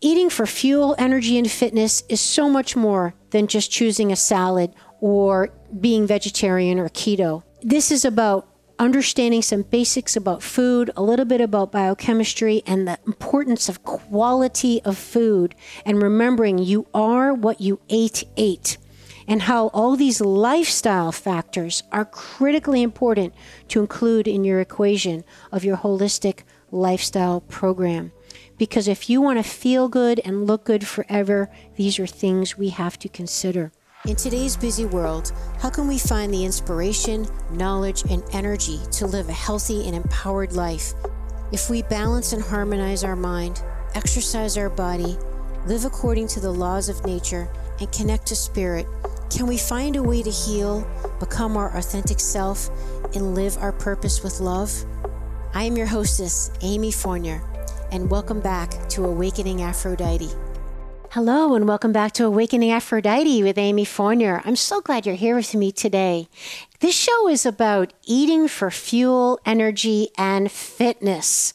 eating for fuel, energy, and fitness is so much more than just choosing a salad or being vegetarian or keto. This is about understanding some basics about food, a little bit about biochemistry, and the importance of quality of food, and remembering you are what you ate, ate, and how all these lifestyle factors are critically important to include in your equation of your holistic lifestyle program. Because if you want to feel good and look good forever, these are things we have to consider. In today's busy world, how can we find the inspiration, knowledge, and energy to live a healthy and empowered life? If we balance and harmonize our mind, exercise our body, live according to the laws of nature, and connect to spirit, can we find a way to heal, become our authentic self, and live our purpose with love? I am your hostess, Amy Fournier, and welcome back to Awakening Aphrodite. Hello, and welcome back to Awakening Aphrodite with Amy Fournier. I'm so glad you're here with me today. This show is about eating for fuel, energy, and fitness.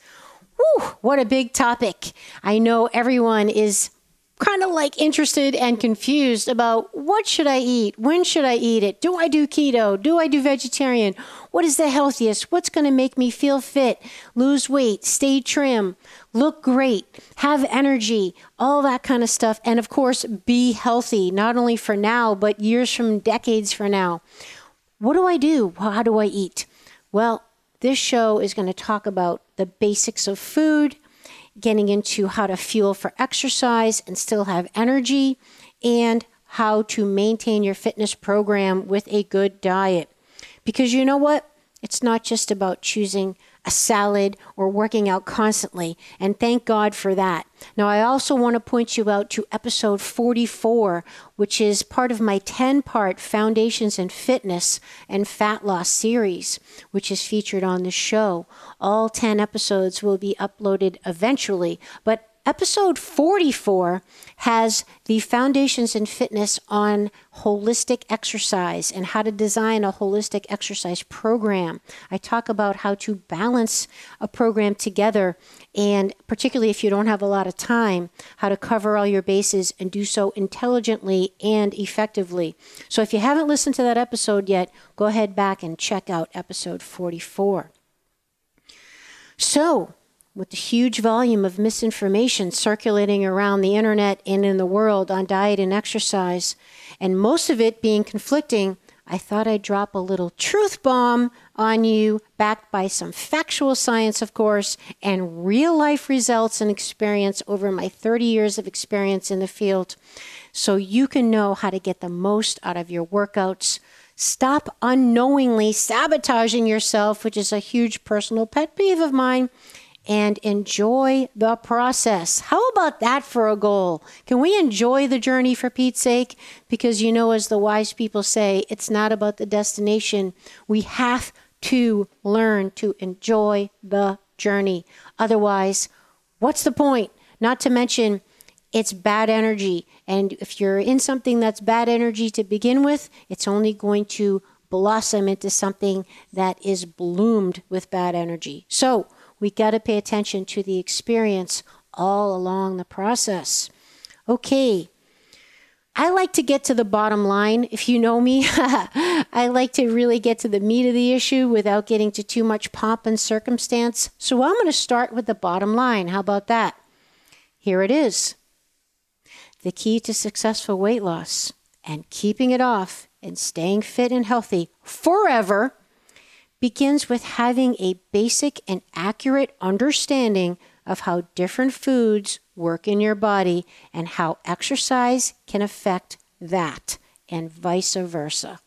Whew, what a big topic. I know everyone is kind of like interested and confused about what should I eat? When should I eat it? Do I do keto? Do I do vegetarian? What is the healthiest? What's going to make me feel fit, lose weight, stay trim, look great, have energy, all that kind of stuff. And of course, be healthy, not only for now, but years from decades from now. What do I do? How do I eat? Well, this show is going to talk about the basics of food getting into how to fuel for exercise and still have energy, and how to maintain your fitness program with a good diet. Because you know what? It's not just about choosing a salad or working out constantly. And thank God for that. Now, I also want to point you out to episode 44, which is part of my 10 part Foundations in Fitness and Fat Loss series, which is featured on the show. All 10 episodes will be uploaded eventually, but Episode 44 has the foundations in fitness on holistic exercise and how to design a holistic exercise program. I talk about how to balance a program together, and particularly if you don't have a lot of time, how to cover all your bases and do so intelligently and effectively. So if you haven't listened to that episode yet, go ahead back and check out episode 44. So, with the huge volume of misinformation circulating around the internet and in the world on diet and exercise, and most of it being conflicting, I thought I'd drop a little truth bomb on you, backed by some factual science, of course, and real life results and experience over my 30 years of experience in the field, so you can know how to get the most out of your workouts. Stop unknowingly sabotaging yourself, which is a huge personal pet peeve of mine and enjoy the process. How about that for a goal? Can we enjoy the journey for Pete's sake? Because you know, as the wise people say, it's not about the destination. We have to learn to enjoy the journey. Otherwise, what's the point? Not to mention, it's bad energy. And if you're in something that's bad energy to begin with, it's only going to blossom into something that is bloomed with bad energy. So, we got to pay attention to the experience all along the process. Okay. I like to get to the bottom line. If you know me, I like to really get to the meat of the issue without getting to too much pomp and circumstance. So I'm going to start with the bottom line. How about that? Here it is the key to successful weight loss and keeping it off and staying fit and healthy forever begins with having a basic and accurate understanding of how different foods work in your body and how exercise can affect that, and vice versa.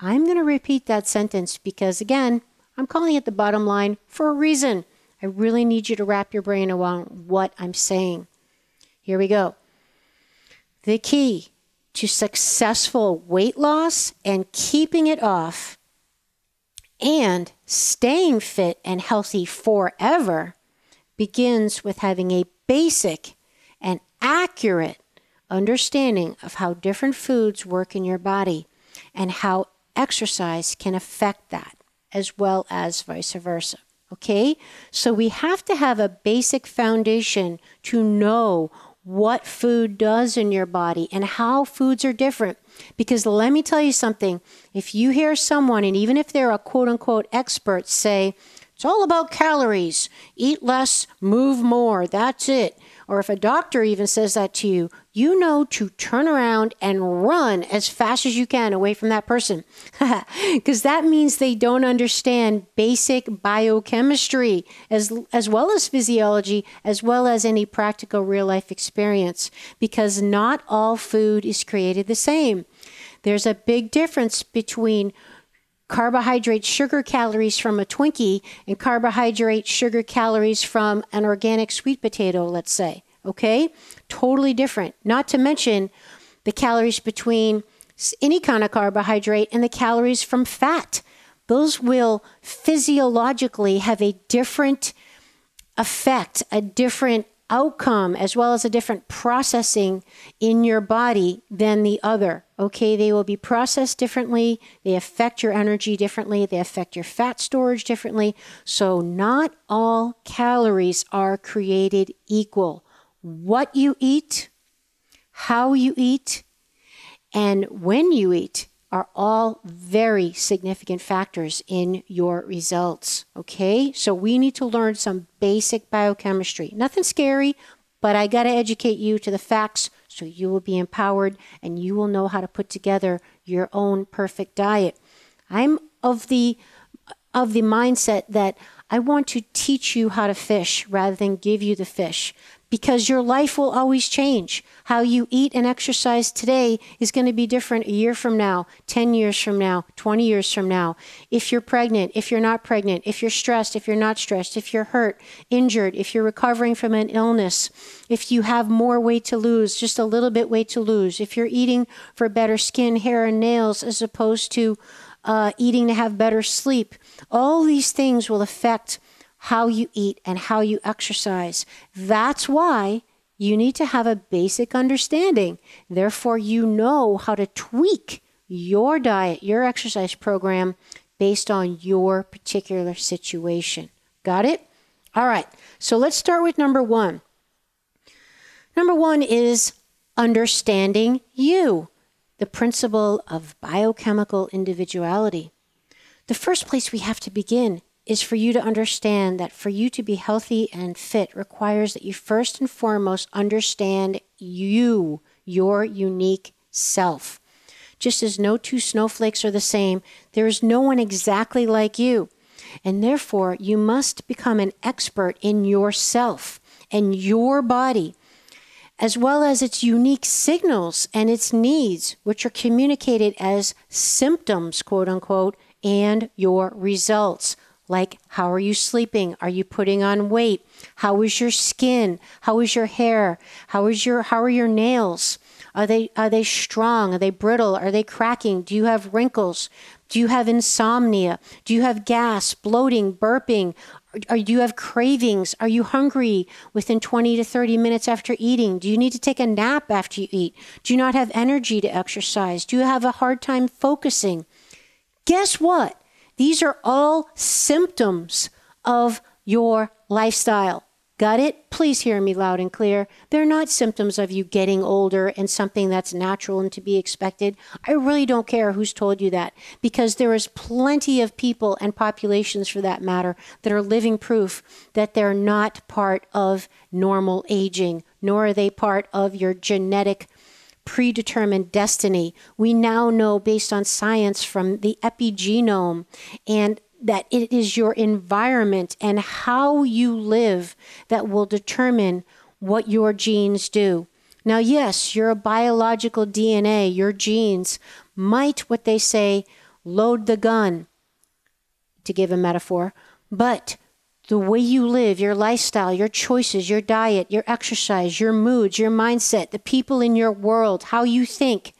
I'm going to repeat that sentence because, again, I'm calling it the bottom line for a reason. I really need you to wrap your brain around what I'm saying. Here we go. The key to successful weight loss and keeping it off and staying fit and healthy forever begins with having a basic and accurate understanding of how different foods work in your body and how exercise can affect that, as well as vice versa. Okay? So we have to have a basic foundation to know what food does in your body and how foods are different. Because let me tell you something if you hear someone, and even if they're a quote unquote expert, say, it's all about calories, eat less, move more, that's it or if a doctor even says that to you, you know to turn around and run as fast as you can away from that person. Because that means they don't understand basic biochemistry as, as well as physiology, as well as any practical real life experience. Because not all food is created the same. There's a big difference between carbohydrate sugar calories from a Twinkie and carbohydrate sugar calories from an organic sweet potato, let's say. Okay? Totally different. Not to mention the calories between any kind of carbohydrate and the calories from fat. Those will physiologically have a different effect, a different outcome as well as a different processing in your body than the other. Okay, they will be processed differently, they affect your energy differently, they affect your fat storage differently. So, not all calories are created equal. What you eat, how you eat, and when you eat are all very significant factors in your results. Okay, so we need to learn some basic biochemistry. Nothing scary, but I got to educate you to the facts so you will be empowered and you will know how to put together your own perfect diet. I'm of the of the mindset that I want to teach you how to fish rather than give you the fish because your life will always change. How you eat and exercise today is going to be different a year from now, 10 years from now, 20 years from now. If you're pregnant, if you're not pregnant, if you're stressed, if you're not stressed, if you're hurt, injured, if you're recovering from an illness, if you have more weight to lose, just a little bit weight to lose, if you're eating for better skin, hair, and nails as opposed to uh, eating to have better sleep, all these things will affect how you eat and how you exercise. That's why you need to have a basic understanding. Therefore, you know how to tweak your diet, your exercise program based on your particular situation. Got it? All right. So let's start with number one. Number one is understanding you, the principle of biochemical individuality. The first place we have to begin is for you to understand that for you to be healthy and fit requires that you first and foremost understand you, your unique self. Just as no two snowflakes are the same, there is no one exactly like you. And therefore, you must become an expert in yourself and your body, as well as its unique signals and its needs, which are communicated as symptoms, quote unquote, and your results. Like how are you sleeping? Are you putting on weight? How is your skin? How is your hair? How is your how are your nails? Are they are they strong? Are they brittle? Are they cracking? Do you have wrinkles? Do you have insomnia? Do you have gas bloating burping? Do you have cravings? Are you hungry within 20 to 30 minutes after eating? Do you need to take a nap after you eat? Do you not have energy to exercise? Do you have a hard time focusing guess what these are all symptoms of your lifestyle. Got it? Please hear me loud and clear. They're not symptoms of you getting older and something that's natural and to be expected. I really don't care who's told you that because there is plenty of people and populations for that matter that are living proof that they're not part of normal aging, nor are they part of your genetic predetermined destiny. We now know, based on science from the epigenome, and that it is your environment and how you live that will determine what your genes do. Now, yes, your biological DNA, your genes might, what they say, load the gun, to give a metaphor, but the way you live, your lifestyle, your choices, your diet, your exercise, your moods, your mindset, the people in your world, how you think.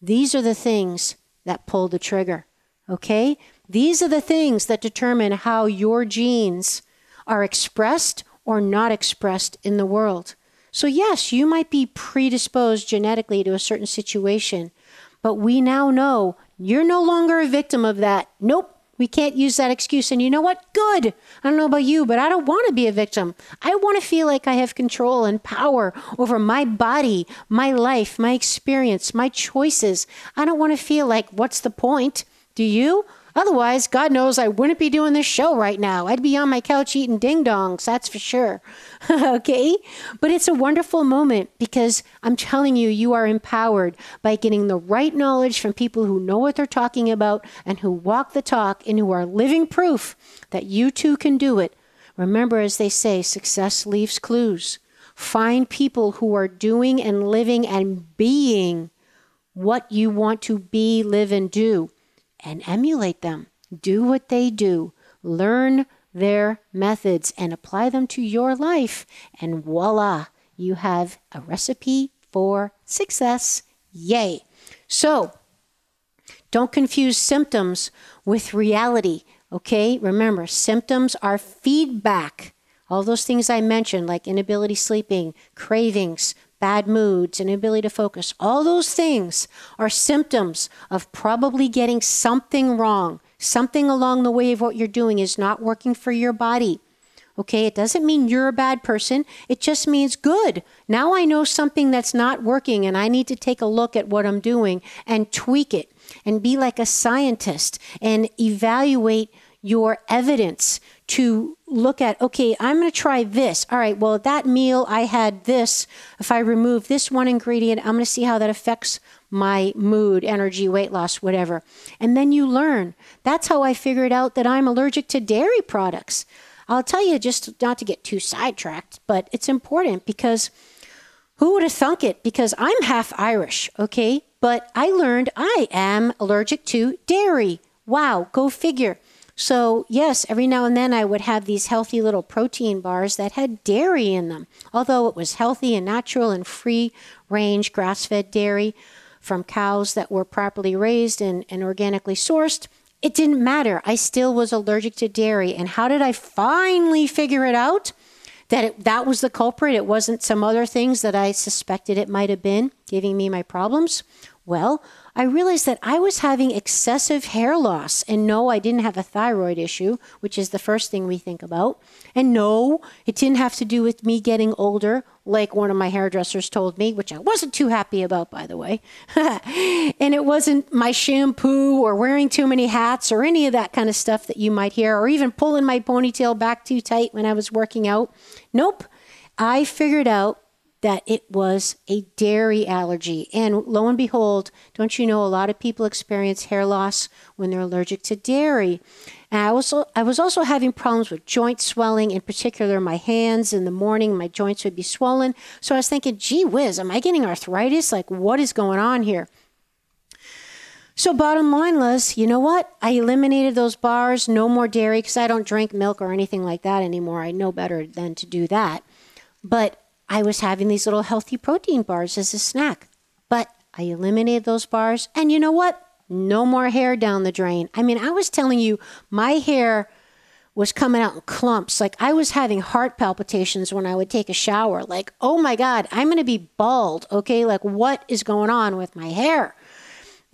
These are the things that pull the trigger. Okay? These are the things that determine how your genes are expressed or not expressed in the world. So, yes, you might be predisposed genetically to a certain situation, but we now know you're no longer a victim of that. Nope, We can't use that excuse. And you know what? Good. I don't know about you, but I don't want to be a victim. I want to feel like I have control and power over my body, my life, my experience, my choices. I don't want to feel like, what's the point? Do you? Otherwise, God knows I wouldn't be doing this show right now. I'd be on my couch eating ding dongs, that's for sure. okay? But it's a wonderful moment because I'm telling you, you are empowered by getting the right knowledge from people who know what they're talking about and who walk the talk and who are living proof that you too can do it. Remember, as they say, success leaves clues. Find people who are doing and living and being what you want to be, live, and do and emulate them. Do what they do. Learn their methods and apply them to your life. And voila, you have a recipe for success. Yay. So, don't confuse symptoms with reality. Okay, remember, symptoms are feedback. All those things I mentioned, like inability sleeping, cravings, bad moods, and inability to focus, all those things are symptoms of probably getting something wrong. Something along the way of what you're doing is not working for your body. Okay, it doesn't mean you're a bad person. It just means good. Now I know something that's not working and I need to take a look at what I'm doing and tweak it and be like a scientist and evaluate your evidence to look at, okay, I'm going to try this. All right, well, that meal I had this. If I remove this one ingredient, I'm going to see how that affects my mood, energy, weight loss, whatever. And then you learn. That's how I figured out that I'm allergic to dairy products. I'll tell you, just not to get too sidetracked, but it's important because who would have thunk it? Because I'm half Irish, okay? But I learned I am allergic to dairy. Wow, go figure. So, yes, every now and then I would have these healthy little protein bars that had dairy in them. Although it was healthy and natural and free range grass fed dairy from cows that were properly raised and, and organically sourced, it didn't matter. I still was allergic to dairy. And how did I finally figure it out? That it, that was the culprit. It wasn't some other things that I suspected it might have been giving me my problems. Well, I realized that I was having excessive hair loss. And no, I didn't have a thyroid issue, which is the first thing we think about. And no, it didn't have to do with me getting older, like one of my hairdressers told me, which I wasn't too happy about, by the way. and it wasn't my shampoo or wearing too many hats or any of that kind of stuff that you might hear, or even pulling my ponytail back too tight when I was working out. Nope. I figured out that it was a dairy allergy. And lo and behold, don't you know a lot of people experience hair loss when they're allergic to dairy? And I also I was also having problems with joint swelling, in particular my hands in the morning, my joints would be swollen. So I was thinking, gee whiz, am I getting arthritis? Like what is going on here? So, bottom line was, you know what? I eliminated those bars, no more dairy, because I don't drink milk or anything like that anymore. I know better than to do that. But I was having these little healthy protein bars as a snack. But I eliminated those bars. And you know what? No more hair down the drain. I mean, I was telling you, my hair was coming out in clumps. Like I was having heart palpitations when I would take a shower. Like, oh my God, I'm going to be bald. Okay. Like, what is going on with my hair?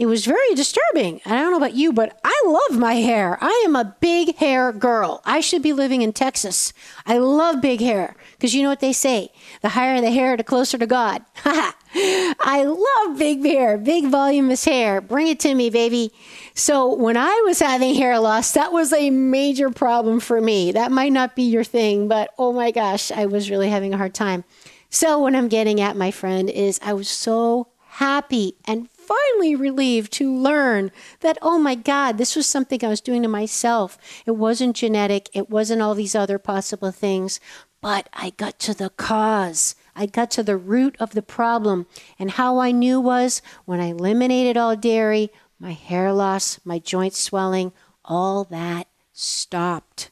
It was very disturbing. And I don't know about you, but I love my hair. I am a big hair girl. I should be living in Texas. I love big hair because you know what they say the higher the hair, the closer to God. I love big hair, big voluminous hair. Bring it to me, baby. So when I was having hair loss, that was a major problem for me. That might not be your thing, but oh my gosh, I was really having a hard time. So what I'm getting at, my friend, is I was so happy and finally relieved to learn that, oh my God, this was something I was doing to myself. It wasn't genetic, it wasn't all these other possible things, but I got to the cause. I got to the root of the problem. And how I knew was when I eliminated all dairy, my hair loss, my joint swelling, all that stopped.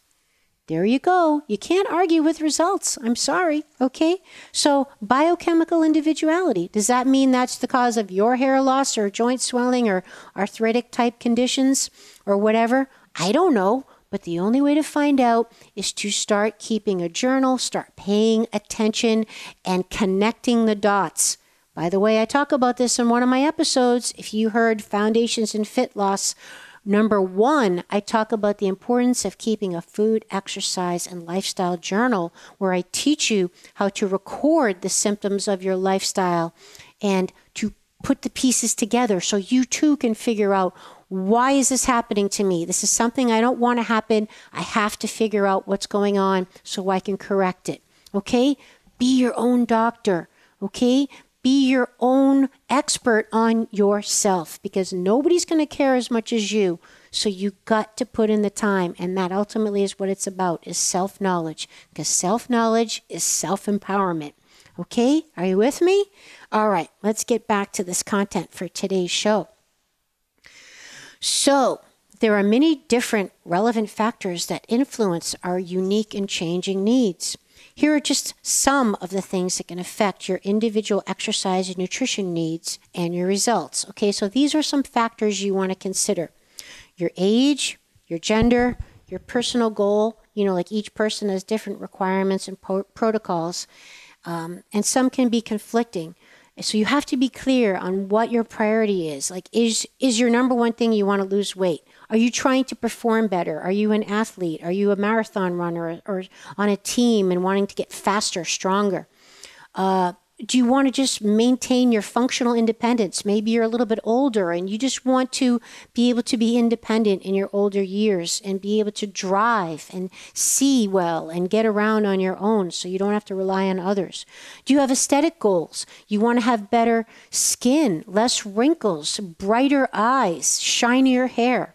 There you go. You can't argue with results. I'm sorry. Okay. So, biochemical individuality. Does that mean that's the cause of your hair loss or joint swelling or arthritic type conditions or whatever? I don't know. But the only way to find out is to start keeping a journal, start paying attention, and connecting the dots. By the way, I talk about this in one of my episodes. If you heard Foundations in Fat Loss, Number one, I talk about the importance of keeping a food, exercise, and lifestyle journal where I teach you how to record the symptoms of your lifestyle and to put the pieces together so you too can figure out why is this happening to me? This is something I don't want to happen. I have to figure out what's going on so I can correct it. Okay? Be your own doctor. Okay? Be your own expert on yourself because nobody's going to care as much as you. So you got to put in the time and that ultimately is what it's about is self-knowledge because self-knowledge is self-empowerment. Okay? Are you with me? All right, let's get back to this content for today's show. So, there are many different relevant factors that influence our unique and changing needs. Here are just some of the things that can affect your individual exercise and nutrition needs and your results. Okay, so these are some factors you want to consider your age, your gender, your personal goal. You know, like each person has different requirements and protocols, um, and some can be conflicting. So you have to be clear on what your priority is. Like, is is your number one thing you want to lose weight? Are you trying to perform better? Are you an athlete? Are you a marathon runner or, on a team and wanting to get faster, stronger? Uh, do you want to just maintain your functional independence? Maybe you're a little bit older and you just want to be able to be independent in your older years and be able to drive and see well and get around on your own so you don't have to rely on others. Do you have aesthetic goals? You want to have better skin, less wrinkles, brighter eyes, shinier hair.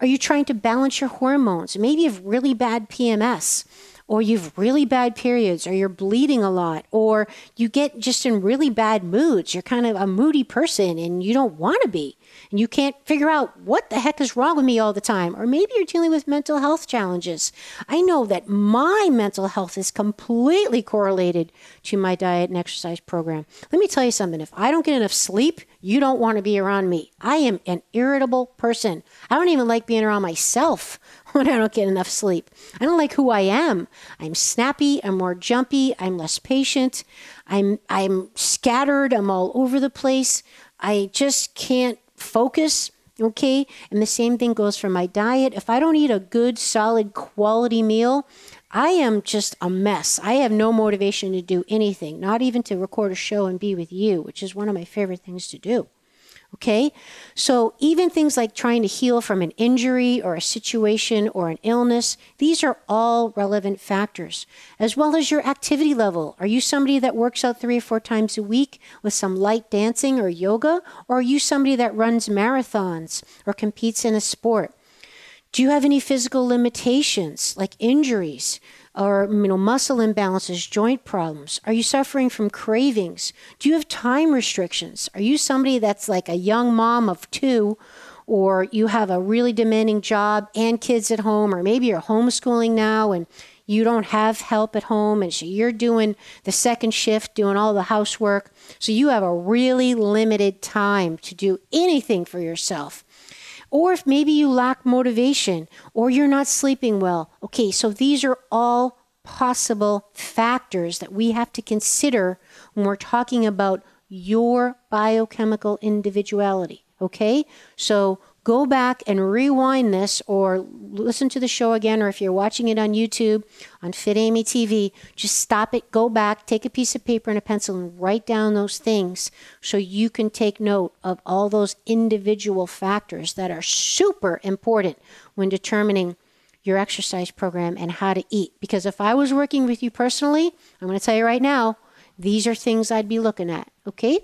Are you trying to balance your hormones? Maybe you have really bad PMS or you've really bad periods, or you're bleeding a lot, or you get just in really bad moods. You're kind of a moody person and you don't want to be, and you can't figure out what the heck is wrong with me all the time. Or maybe you're dealing with mental health challenges. I know that my mental health is completely correlated to my diet and exercise program. Let me tell you something if I don't get enough sleep, you don't want to be around me. I am an irritable person. I don't even like being around myself when I don't get enough sleep. I don't like who I am. I'm snappy, I'm more jumpy, I'm less patient, I'm I'm scattered, I'm all over the place. I just can't focus. Okay? And the same thing goes for my diet. If I don't eat a good, solid, quality meal, I am just a mess. I have no motivation to do anything, not even to record a show and be with you, which is one of my favorite things to do. Okay? So, even things like trying to heal from an injury or a situation or an illness, these are all relevant factors, as well as your activity level. Are you somebody that works out three or four times a week with some light dancing or yoga? Or are you somebody that runs marathons or competes in a sport? Do you have any physical limitations like injuries? Or you know muscle imbalances, joint problems? Are you suffering from cravings? Do you have time restrictions? Are you somebody that's like a young mom of 2 or you have a really demanding job and kids at home or maybe you're homeschooling now and you don't have help at home and so you're doing the second shift doing all the housework so you have a really limited time to do anything for yourself or if maybe you lack motivation or you're not sleeping well. Okay, so these are all possible factors that we have to consider when we're talking about your biochemical individuality. Okay, so go back and rewind this or listen to the show again, or if you're watching it on YouTube, on Fit Amy TV, just stop it, go back, take a piece of paper and a pencil, and write down those things so you can take note of all those individual factors that are super important when determining your exercise program and how to eat. Because if I was working with you personally, I'm going to tell you right now, these are things I'd be looking at. Okay?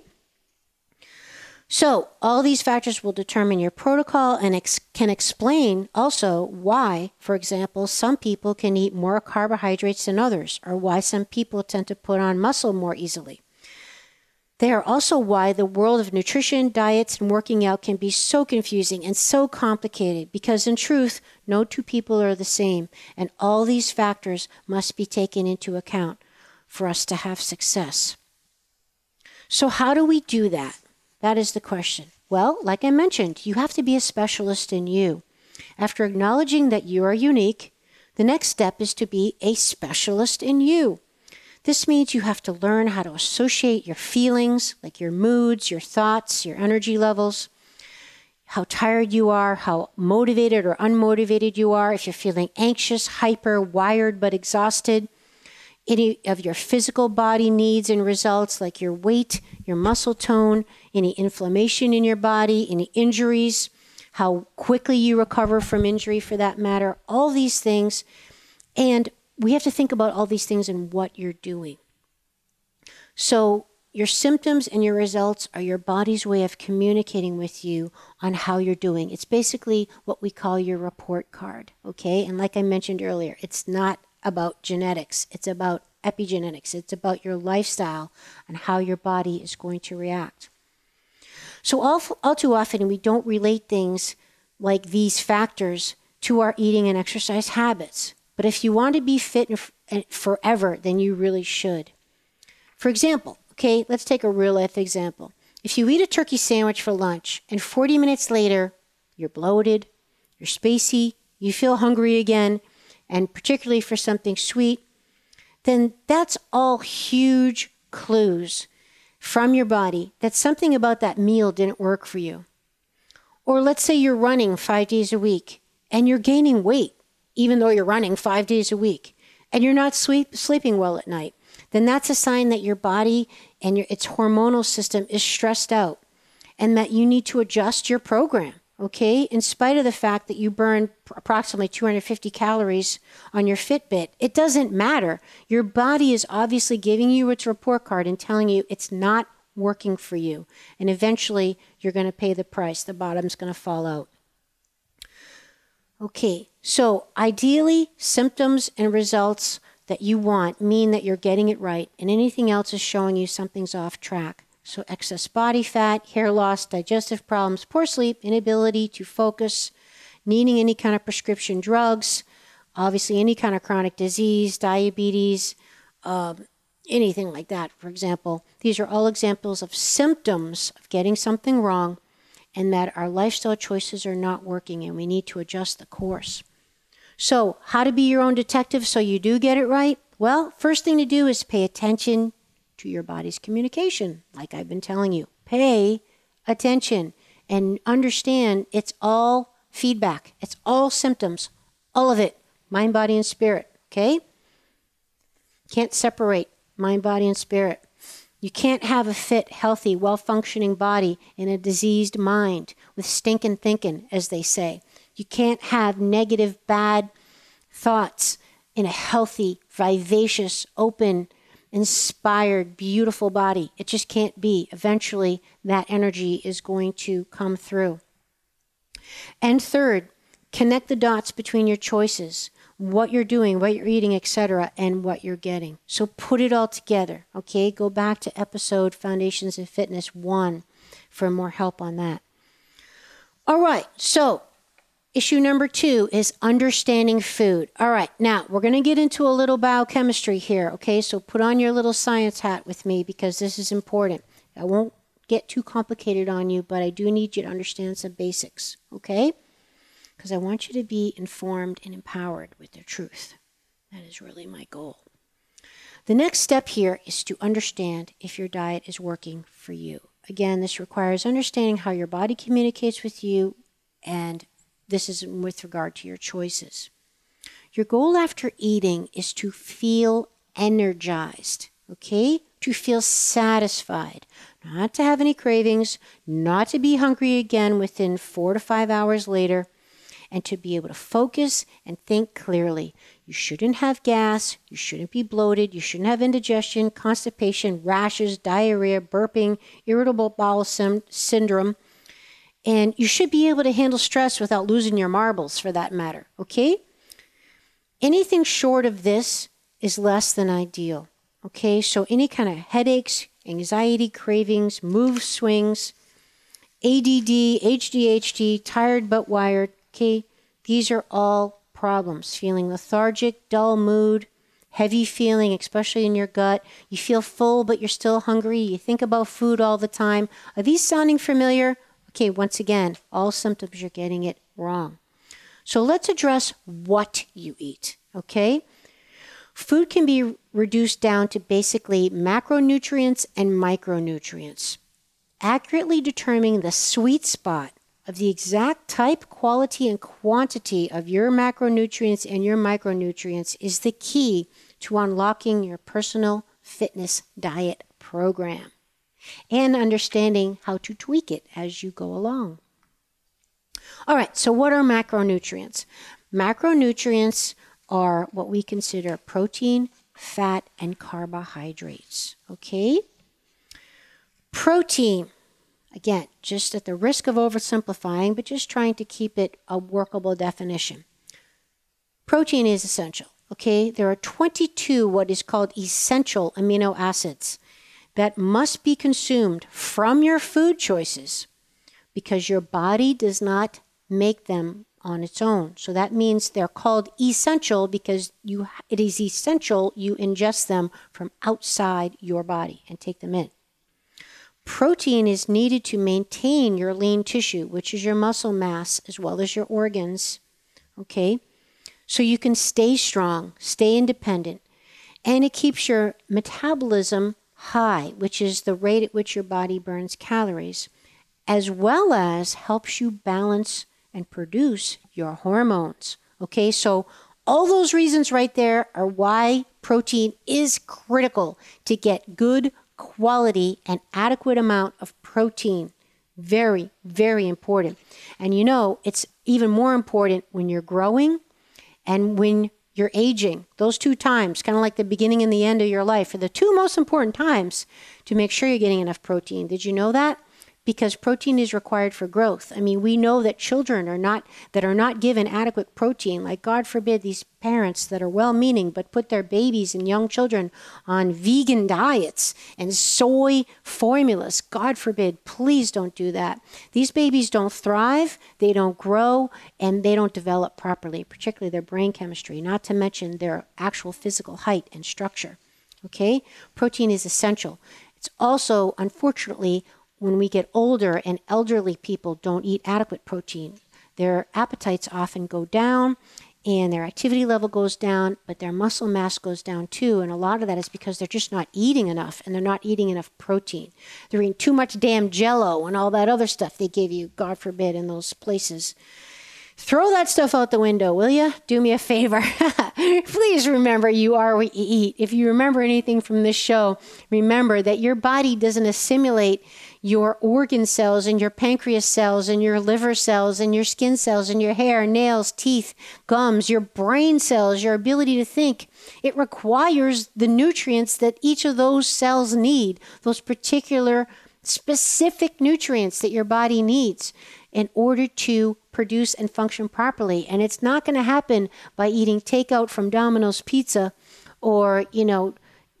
So, all these factors will determine your protocol and ex- can explain also why, for example, some people can eat more carbohydrates than others, or why some people tend to put on muscle more easily. They are also why the world of nutrition, diets, and working out can be so confusing and so complicated because, in truth, no two people are the same, and all these factors must be taken into account for us to have success. So, how do we do that? That is the question. Well, like I mentioned, you have to be a specialist in you. After acknowledging that you are unique, the next step is to be a specialist in you. This means you have to learn how to associate your feelings, like your moods, your thoughts, your energy levels, how tired you are, how motivated or unmotivated you are, if you're feeling anxious, hyper, wired, but exhausted, any of your physical body needs and results, like your weight, your muscle tone, any inflammation in your body, any injuries, how quickly you recover from injury for that matter, all these things. And we have to think about all these things and what you're doing. So, your symptoms and your results are your body's way of communicating with you on how you're doing. It's basically what we call your report card, okay? And like I mentioned earlier, it's not about genetics, it's about epigenetics, it's about your lifestyle and how your body is going to react. So, all, all too often, we don't relate things like these factors to our eating and exercise habits. But if you want to be fit forever, then you really should. For example, okay, let's take a real life example. If you eat a turkey sandwich for lunch and 40 minutes later you're bloated, you're spacey, you feel hungry again, and particularly for something sweet, then that's all huge clues from your body that something about that meal didn't work for you. Or let's say you're running five days a week and you're gaining weight, even though you're running five days a week, and you're not sleep, sleeping well at night then that's a sign that your body and your, its hormonal system is stressed out and that you need to adjust your program. Okay, in spite of the fact that you burn approximately 250 calories on your Fitbit, it doesn't matter. Your body is obviously giving you its report card and telling you it's not working for you. And eventually, you're going to pay the price. The bottom's going to fall out. Okay, so ideally, symptoms and results that you want mean that you're getting it right, and anything else is showing you something's off track. So, excess body fat, hair loss, digestive problems, poor sleep, inability to focus, needing any kind of prescription drugs, obviously, any kind of chronic disease, diabetes, uh, anything like that, for example. These are all examples of symptoms of getting something wrong and that our lifestyle choices are not working and we need to adjust the course. So, how to be your own detective so you do get it right? Well, first thing to do is pay attention to your body's communication, like I've been telling you. Pay attention and understand it's all feedback, it's all symptoms, all of it mind, body, and spirit. Okay? Can't separate mind, body, and spirit. You can't have a fit, healthy, well functioning body in a diseased mind with stinking thinking, as they say. You can't have negative, bad thoughts in a healthy, vivacious, open, inspired, beautiful body. It just can't be. Eventually, that energy is going to come through. And third, connect the dots between your choices, what you're doing, what you're eating, etc., and what you're getting. So put it all together, okay? Go back to episode Foundations of Fitness 1 for more help on that. All right, so Issue number two is understanding food. All right, now we're going to get into a little biochemistry here, okay? So put on your little science hat with me because this is important. I won't get too complicated on you, but I do need you to understand some basics, okay? Because I want you to be informed and empowered with the truth. That is really my goal. The next step here is to understand if your diet is working for you. Again, this requires understanding how your body communicates with you and this is with regard to your choices. Your goal after eating is to feel energized, okay? To feel satisfied, not to have any cravings, not to be hungry again within four to five hours later, and to be able to focus and think clearly. You shouldn't have gas, you shouldn't be bloated, you shouldn't have indigestion, constipation, rashes, diarrhea, burping, irritable bowel syndrome, and you should be able to handle stress without losing your marbles for that matter, okay? Anything short of this is less than ideal, okay? So any kind of headaches, anxiety, cravings, move swings, ADD, ADHD, tired but wired, okay? These are all problems. Feeling lethargic, dull mood, heavy feeling, especially in your gut. You feel full, but you're still hungry. You think about food all the time. Are these sounding familiar? Okay, once again, all symptoms you're getting it wrong. So let's address what you eat, okay? Food can be reduced down to basically macronutrients and micronutrients. Accurately determining the sweet spot of the exact type, quality, and quantity of your macronutrients and your micronutrients is the key to unlocking your personal fitness diet program and understanding how to tweak it as you go along. All right, so what are macronutrients? Macronutrients are what we consider protein, fat, and carbohydrates. Okay? Protein, again, just at the risk of oversimplifying, but just trying to keep it a workable definition. Protein is essential. Okay, there are 22 what is called essential amino acids that must be consumed from your food choices because your body does not make them on its own. So that means they're called essential because you it is essential you ingest them from outside your body and take them in. Protein is needed to maintain your lean tissue, which is your muscle mass as well as your organs. Okay? So you can stay strong, stay independent, and it keeps your metabolism high, which is the rate at which your body burns calories, as well as helps you balance and produce your hormones. Okay, so all those reasons right there are why protein is critical to get good quality and adequate amount of protein. Very, very important. And you know, it's even more important when you're growing and when you're aging. Those two times, kind of like the beginning and the end of your life, are the two most important times to make sure you're getting enough protein. Did you know that? Because protein is required for growth. I mean, we know that children are not that are not given adequate protein, like God forbid these parents that are well-meaning but put their babies and young children on vegan diets and soy formulas. God forbid, please don't do that. These babies don't thrive, they don't grow, and they don't develop properly, particularly their brain chemistry, not to mention their actual physical height and structure. Okay? Protein is essential. It's also, unfortunately, when we get older and elderly people don't eat adequate protein, their appetites often go down and their activity level goes down, but their muscle mass goes down too. And a lot of that is because they're just not eating enough and they're not eating enough protein. They're eating too much damn jello and all that other stuff they give you, God forbid, in those places. Throw that stuff out the window, will you? Do me a favor. Please remember you are what you eat. If you remember anything from this show, remember that your body doesn't assimilate your organ cells and your pancreas cells and your liver cells and your skin cells and your hair, nails, teeth, gums, your brain cells, your ability to think. It requires the nutrients that each of those cells need, those particular specific nutrients that your body needs in order to produce and function properly. And it's not going to happen by eating takeout from Domino's Pizza or, you know,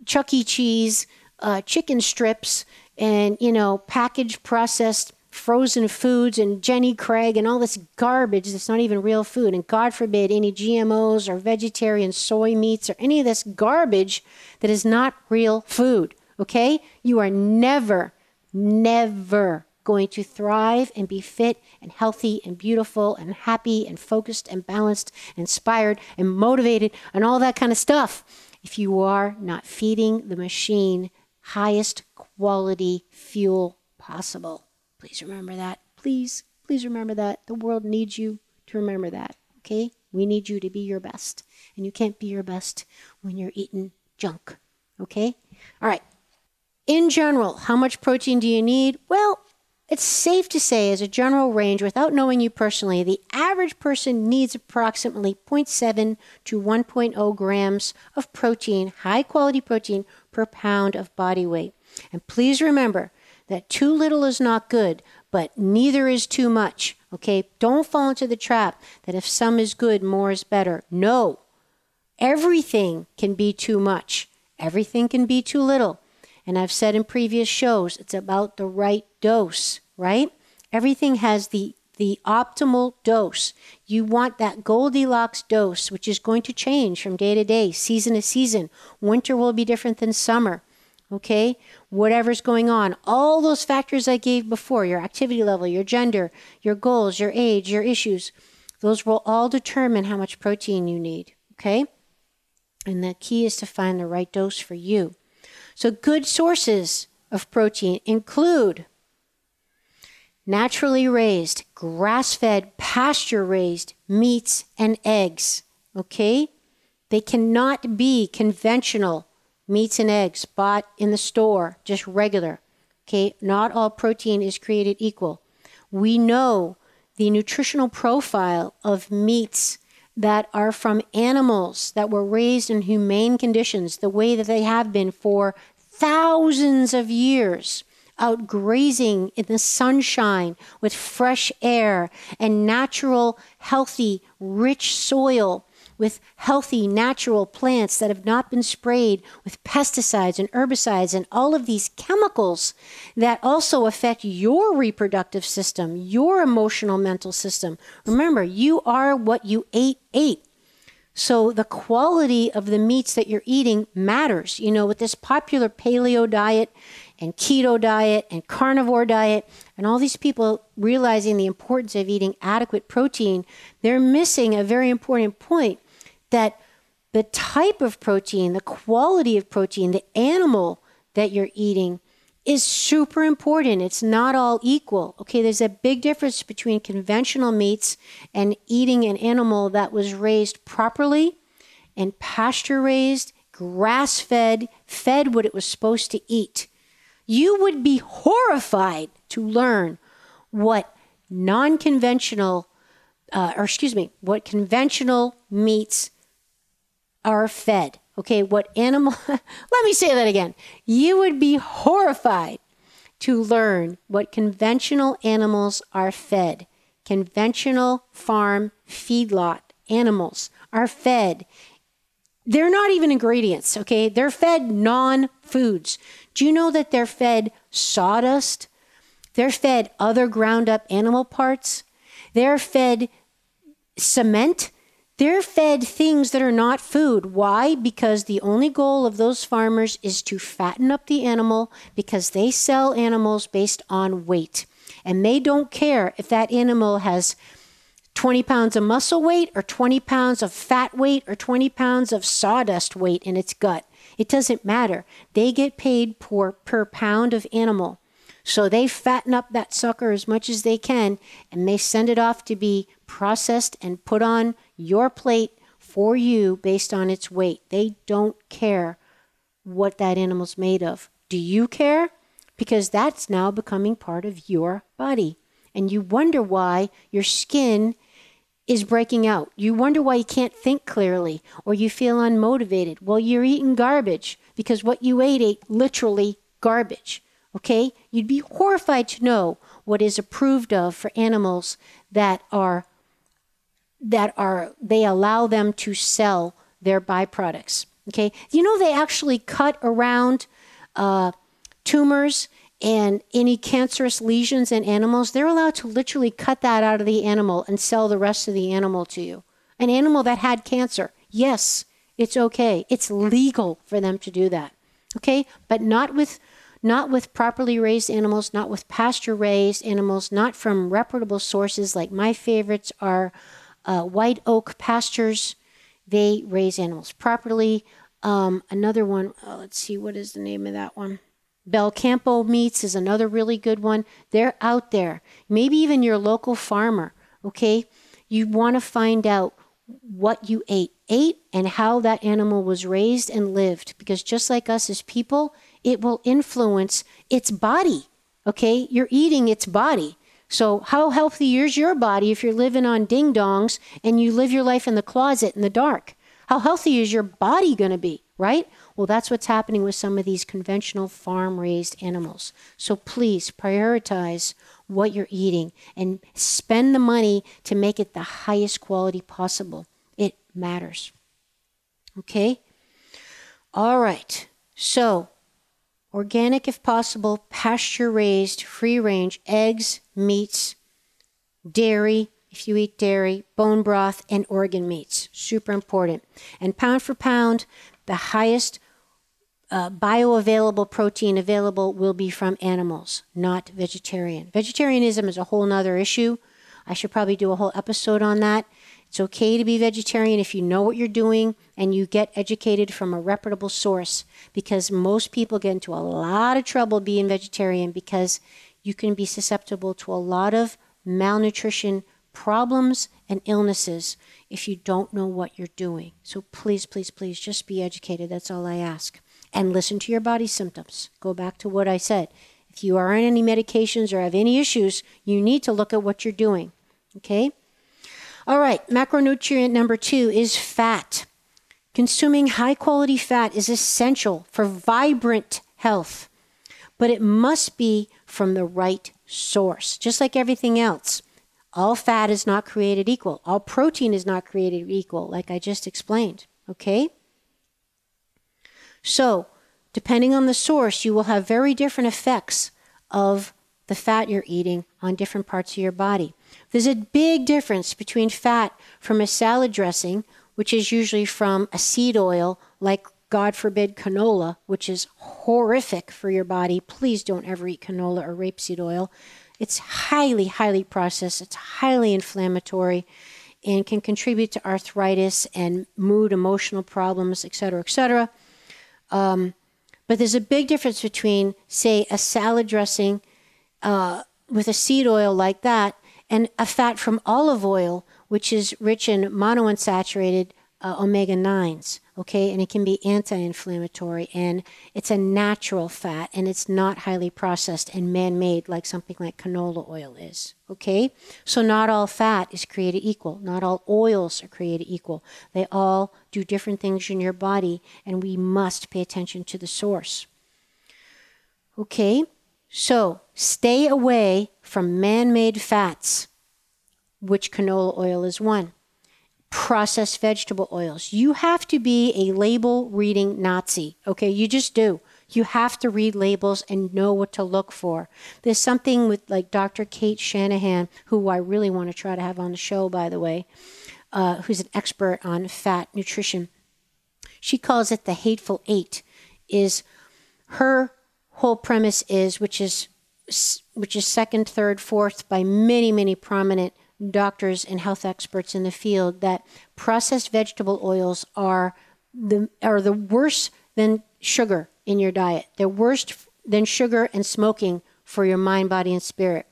Chuck E. Cheese, uh, chicken strips, and, you know, packaged, processed, frozen foods and Jenny Craig and all this garbage that's not even real food. And God forbid any GMOs or vegetarian soy meats or any of this garbage that is not real food. Okay? You are never, never going to thrive and be fit and healthy and beautiful and happy and focused and balanced, and inspired and motivated and all that kind of stuff if you are not feeding the machine highest quality fuel possible. Please remember that. Please, please remember that. The world needs you to remember that. Okay? We need you to be your best. And you can't be your best when you're eating junk. Okay? All right. In general, how much protein do you need? Well, it's safe to say, as a general range, without knowing you personally, the average person needs approximately 0.7 to 1.0 grams of protein, high quality protein, per pound of body weight. And please remember that too little is not good, but neither is too much. Okay? Don't fall into the trap that if some is good, more is better. No. Everything can be too much, everything can be too little. And I've said in previous shows, it's about the right dose, right? Everything has the the optimal dose. You want that Goldilocks dose, which is going to change from day to day, season to season. Winter will be different than summer okay? Whatever's going on, all those factors I gave before your activity level, your gender, your goals, your age, your issues those will all determine how much protein you need, okay? And the key is to find the right dose for you. So, good sources of protein include naturally raised, grass fed, pasture raised meats and eggs. Okay? They cannot be conventional meats and eggs bought in the store, just regular. Okay? Not all protein is created equal. We know the nutritional profile of meats that are from animals that were raised in humane conditions, the way that they have been for thousands of years out grazing in the sunshine with fresh air and natural, healthy, rich soil with healthy, natural plants that have not been sprayed with pesticides and herbicides and all of these chemicals that also affect your reproductive system, your emotional mental system. Remember, you are what you ate, ate. So the quality of the meats that you're eating matters. You know, with this popular paleo diet, and keto diet and carnivore diet, and all these people realizing the importance of eating adequate protein, they're missing a very important point that the type of protein, the quality of protein, the animal that you're eating is super important. It's not all equal. Okay, there's a big difference between conventional meats and eating an animal that was raised properly and pasture raised, grass fed, fed what it was supposed to eat you would be horrified to learn what non conventional, uh, or excuse me, what conventional meats are fed. Okay, what animal, let me say that again. You would be horrified to learn what conventional animals are fed. Conventional farm feedlot animals are fed. They're not even ingredients, okay? They're fed non foods. Do you know that they're fed sawdust? They're fed other ground up animal parts. They're fed cement. They're fed things that are not food. Why? Because the only goal of those farmers is to fatten up the animal because they sell animals based on weight. And they don't care if that animal has 20 pounds of muscle weight or 20 pounds of fat weight or 20 pounds of sawdust weight in its gut. It doesn't matter. They get paid per, per pound of animal. So they fatten up that sucker as much as they can and they send it off to be processed and put on your plate for you based on its weight. They don't care what that animal's made of. Do you care? Because that's now becoming part of your body. And you wonder why your skin is breaking out. You wonder why you can't think clearly or you feel unmotivated. Well, you're eating garbage because what you ate ate literally garbage. Okay? You'd be horrified to know what is approved of for animals that are that are they allow them to sell their byproducts. Okay? You know they actually cut around uh, tumors and any cancerous lesions in animals, they're allowed to literally cut that out of the animal and sell the rest of the animal to you. An animal that had cancer, yes, it's okay. It's legal for them to do that. Okay? But not with not with properly raised animals, not with pasture raised animals, not from reputable sources like my favorites are uh, White Oak Pastures. They raise animals properly. Um, another one, oh, let's see, what is the name of that one? Belcampo Meats is another really good one. They're out there. Maybe even your local farmer, okay? You want to find out what you ate, ate and how that animal was raised and lived because just like us as people, it will influence its body. Okay? You're eating its body. So, how healthy is your body if you're living on ding dongs and you live your life in the closet in the dark? How healthy is your body going to be, right? Well, that's what's happening with some of these conventional farm raised animals. So please prioritize what you're eating and spend the money to make it the highest quality possible. It matters. Okay? All right. So, organic if possible, pasture raised, free range eggs, meats, dairy, if you eat dairy, bone broth, and organ meats. Super important. And pound for pound, the highest uh, bioavailable protein available will be from animals, not vegetarian. Vegetarianism is a whole nother issue. I should probably do a whole episode on that. It's okay to be vegetarian if you know what you're doing and you get educated from a reputable source because most people get into a lot of trouble being vegetarian because you can be susceptible to a lot of malnutrition problems and illnesses if you don't know what you're doing. So please, please, please just be educated. That's all I ask. And listen to your body symptoms. Go back to what I said. If you are on any medications or have any issues, you need to look at what you're doing. Okay? All right, macronutrient number two is fat. Consuming high quality fat is essential for vibrant health, but it must be from the right source, just like everything else. All fat is not created equal. All protein is not created equal, like I just explained. Okay? So, depending on the source, you will have very different effects of the fat you're eating on different parts of your body. There's a big difference between fat from a salad dressing, which is usually from a seed oil, like God forbid canola, which is horrific for your body. Please don't ever eat canola or rapeseed oil. It's highly, highly processed, it's highly inflammatory, and can contribute to arthritis and mood, emotional problems, etc., etc. Um, but there's a big difference between, say, a salad dressing uh, with a seed oil like that and a fat from olive oil, which is rich in monounsaturated uh, omega 9s okay? And it can be anti inflammatory and it's a natural fat and it's not highly processed and man made like something like canola oil is, okay? So not all fat is created equal, not all oils are created equal. They all do different things in your body and we must pay attention to the source. Okay? So stay away from man made fats, which canola oil is one processed vegetable oils. You have to be a label reading Nazi. Okay, you just do. You have to read labels and know what to look for. There's something with like Dr. Cate Shanahan, who I really want to try to have on the show, by the way, uh, who's an expert on fat nutrition. She calls it the hateful eight. Is her whole premise is, which is which is second, third, fourth by many, many prominent doctors and health experts in the field that processed vegetable oils are the are the worse than sugar in your diet. They're worse than sugar and smoking for your mind, body, and spirit.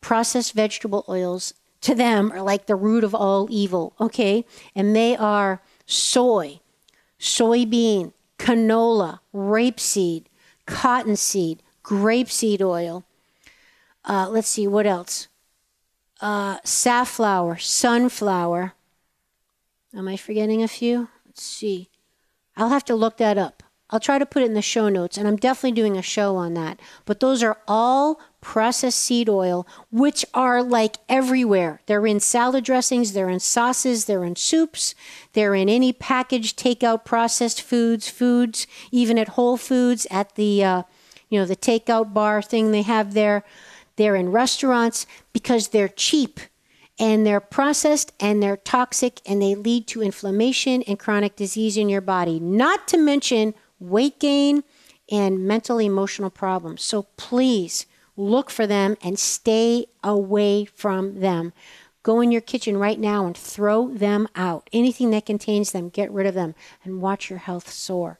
Processed vegetable oils to them are like the root of all evil, okay? And they are soy, soybean, canola, rapeseed, cottonseed, grapeseed oil. Uh, let's see, what else? Uh, safflower, sunflower. Am I forgetting a few? Let's see. I'll have to look that up. I'll try to put it in the show notes, and I'm definitely doing a show on that. But those are all processed seed oil, which are like everywhere. They're in salad dressings, they're in sauces, they're in soups, they're in any packaged takeout processed foods, foods, even at Whole Foods, at the uh, you know the takeout bar thing they have there. They're in restaurants because they're cheap and they're processed and they're toxic and they lead to inflammation and chronic disease in your body, not to mention weight gain and mental emotional problems. So please look for them and stay away from them. Go in your kitchen right now and throw them out. Anything that contains them, get rid of them and watch your health soar.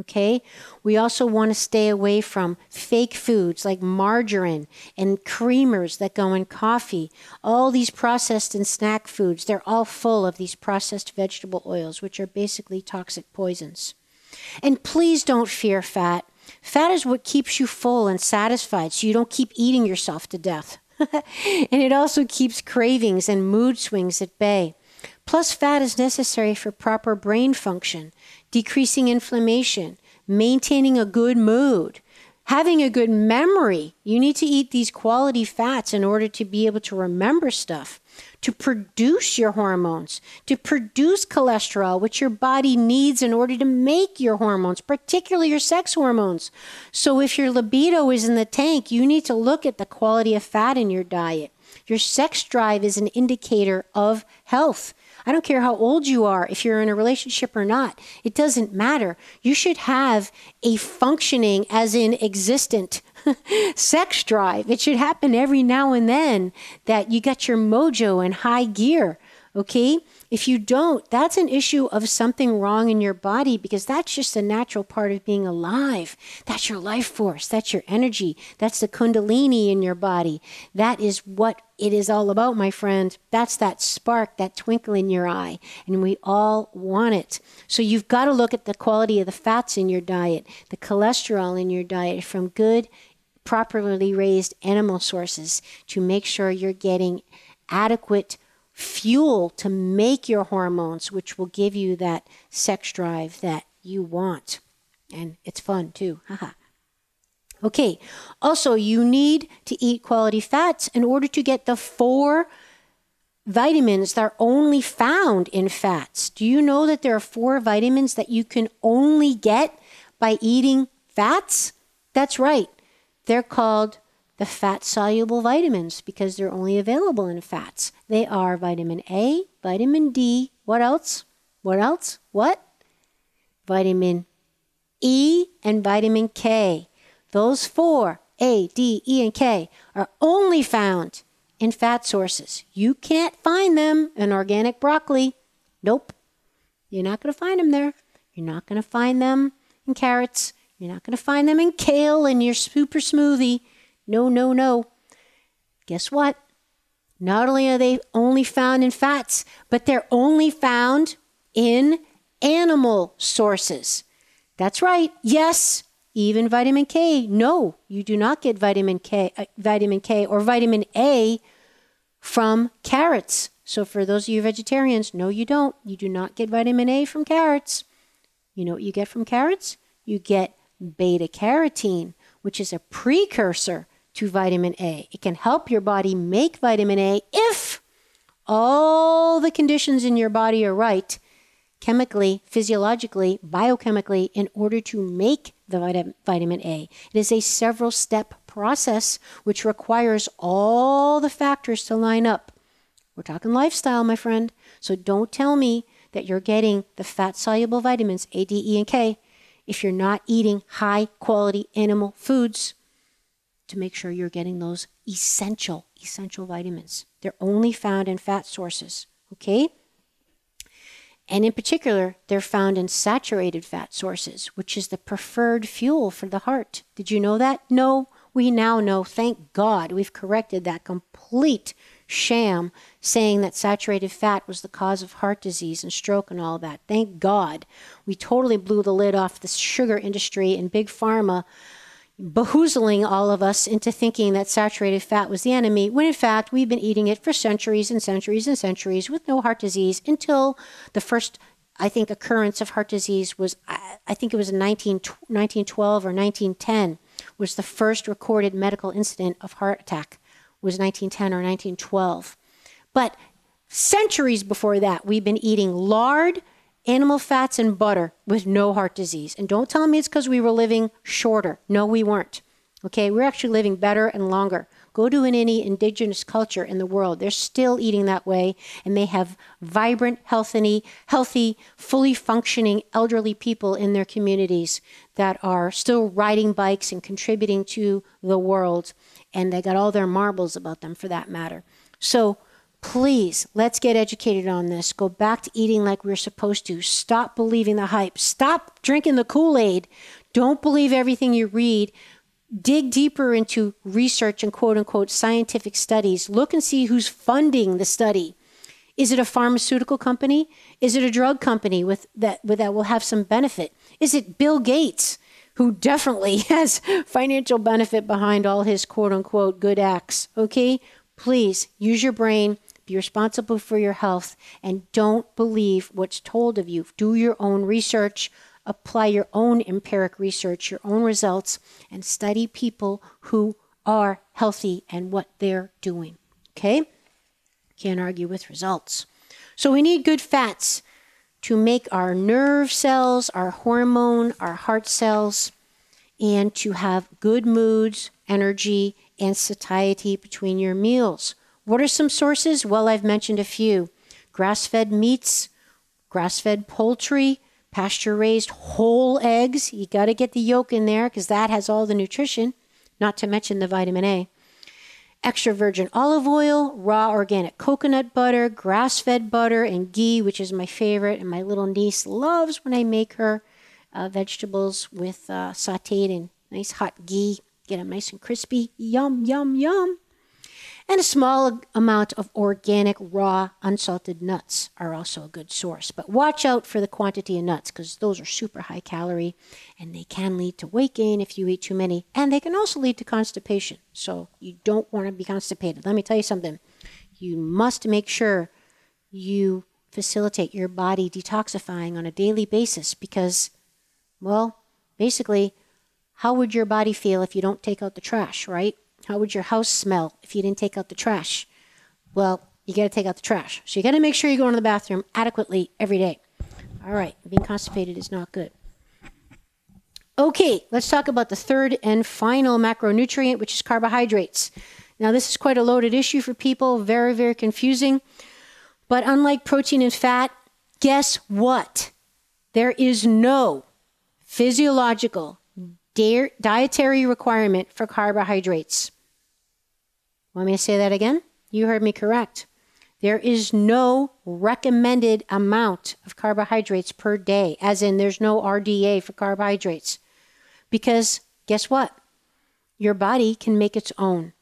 Okay. We also want to stay away from fake foods like margarine and creamers that go in coffee. All these processed and snack foods, they're all full of these processed vegetable oils, which are basically toxic poisons. And please don't fear fat. Fat is what keeps you full and satisfied so you don't keep eating yourself to death. and it also keeps cravings and mood swings at bay. Plus, fat is necessary for proper brain function decreasing inflammation, maintaining a good mood, having a good memory. You need to eat these quality fats in order to be able to remember stuff, to produce your hormones, to produce cholesterol, which your body needs in order to make your hormones, particularly your sex hormones. So if your libido is in the tank, you need to look at the quality of fat in your diet. Your sex drive is an indicator of health. I don't care how old you are, if you're in a relationship or not. It doesn't matter. You should have a functioning, as in existent, sex drive. It should happen every now and then that you got your mojo in high gear. Okay? If you don't, that's an issue of something wrong in your body because that's just a natural part of being alive. That's your life force. That's your energy. That's the Kundalini in your body. That is what it is all about, my friend. That's that spark, that twinkle in your eye. And we all want it. So you've got to look at the quality of the fats in your diet, the cholesterol in your diet from good, properly raised animal sources to make sure you're getting adequate fuel to make your hormones, which will give you that sex drive that you want. And it's fun too. Haha. okay. Also, you need to eat quality fats in order to get the four vitamins that are only found in fats. Do you know that there are four vitamins that you can only get by eating fats? That's right. They're called the fat soluble vitamins because they're only available in fats. They are vitamin A, vitamin D, what else? What else? What? Vitamin E and vitamin K. Those four, A, D, E, and K, are only found in fat sources. You can't find them in organic broccoli. Nope. You're not going to find them there. You're not going to find them in carrots. You're not going to find them in kale in your super smoothie. No, no, no. Guess what? Not only are they only found in fats, but they're only found in animal sources. That's right. Yes, even vitamin K. No, you do not get vitamin K, uh, vitamin K or vitamin A from carrots. So for those of you vegetarians, no, you don't. You do not get vitamin A from carrots. You know what you get from carrots? You get beta carotene, which is a precursor to vitamin A. It can help your body make vitamin A if all the conditions in your body are right, chemically, physiologically, biochemically, in order to make the vitamin A. It is a several step process which requires all the factors to line up. We're talking lifestyle, my friend. So don't tell me that you're getting the fat soluble vitamins A, D, E, and K if you're not eating high quality animal foods to make sure you're getting those essential, essential vitamins. They're only found in fat sources, okay? And in particular, they're found in saturated fat sources, which is the preferred fuel for the heart. Did you know that? No, we now know, thank God, we've corrected that complete sham saying that saturated fat was the cause of heart disease and stroke and all that. Thank God. We totally blew the lid off the sugar industry and big pharma behoozling all of us into thinking that saturated fat was the enemy, when in fact we've been eating it for centuries and centuries and centuries with no heart disease until the first, I think, occurrence of heart disease was, I think it was in 19, 1912 or 1910, was the first recorded medical incident of heart attack, was 1910 or 1912. But centuries before that, we've been eating lard, animal fats and butter with no heart disease. And don't tell me it's because we were living shorter. No, we weren't. Okay, we're actually living better and longer. Go to any indigenous culture in the world. They're still eating that way, and they have vibrant, healthy, healthy, fully functioning elderly people in their communities that are still riding bikes and contributing to the world. And they got all their marbles about them for that matter. So Please, let's get educated on this. Go back to eating like we're supposed to. Stop believing the hype. Stop drinking the Kool Aid. Don't believe everything you read. Dig deeper into research and quote unquote scientific studies. Look and see who's funding the study. Is it a pharmaceutical company? Is it a drug company with that, with that will have some benefit? Is it Bill Gates, who definitely has financial benefit behind all his quote unquote good acts? Okay? Please use your brain be responsible for your health and don't believe what's told of you. Do your own research, apply your own empiric research, your own results, and study people who are healthy and what they're doing. Okay? Can't argue with results. So we need good fats to make our nerve cells, our hormone, our heart cells, and to have good moods, energy, and satiety between your meals. What are some sources? Well, I've mentioned a few grass fed meats, grass fed poultry, pasture raised whole eggs. You got to get the yolk in there because that has all the nutrition, not to mention the vitamin A. extra virgin olive oil, raw organic coconut butter, grass fed butter, and ghee, which is my favorite. And my little niece loves when I make her uh, vegetables with uh, sauteed in nice hot ghee. Get them nice and crispy. Yum, yum, yum. And a small amount of organic, raw, unsalted nuts are also a good source. But watch out for the quantity of nuts because those are super high calorie and they can lead to weight gain if you eat too many. And they can also lead to constipation. So you don't want to be constipated. Let me tell you something. You must make sure you facilitate your body detoxifying on a daily basis because, well, basically, how would your body feel if you don't take out the trash, right? How would your house smell if you didn't take out the trash? Well, you got to take out the trash. So you got to make sure you go into the bathroom adequately every day. All right, being constipated is not good. Okay, let's talk about the third and final macronutrient, which is carbohydrates. Now, this is quite a loaded issue for people, very, very confusing. But unlike protein and fat, guess what? There is no physiological dietary requirement for carbohydrates. Want me to say that again? You heard me correct. There is no recommended amount of carbohydrates per day, as in there's no RDA for carbohydrates. Because guess what? Your body can make its own,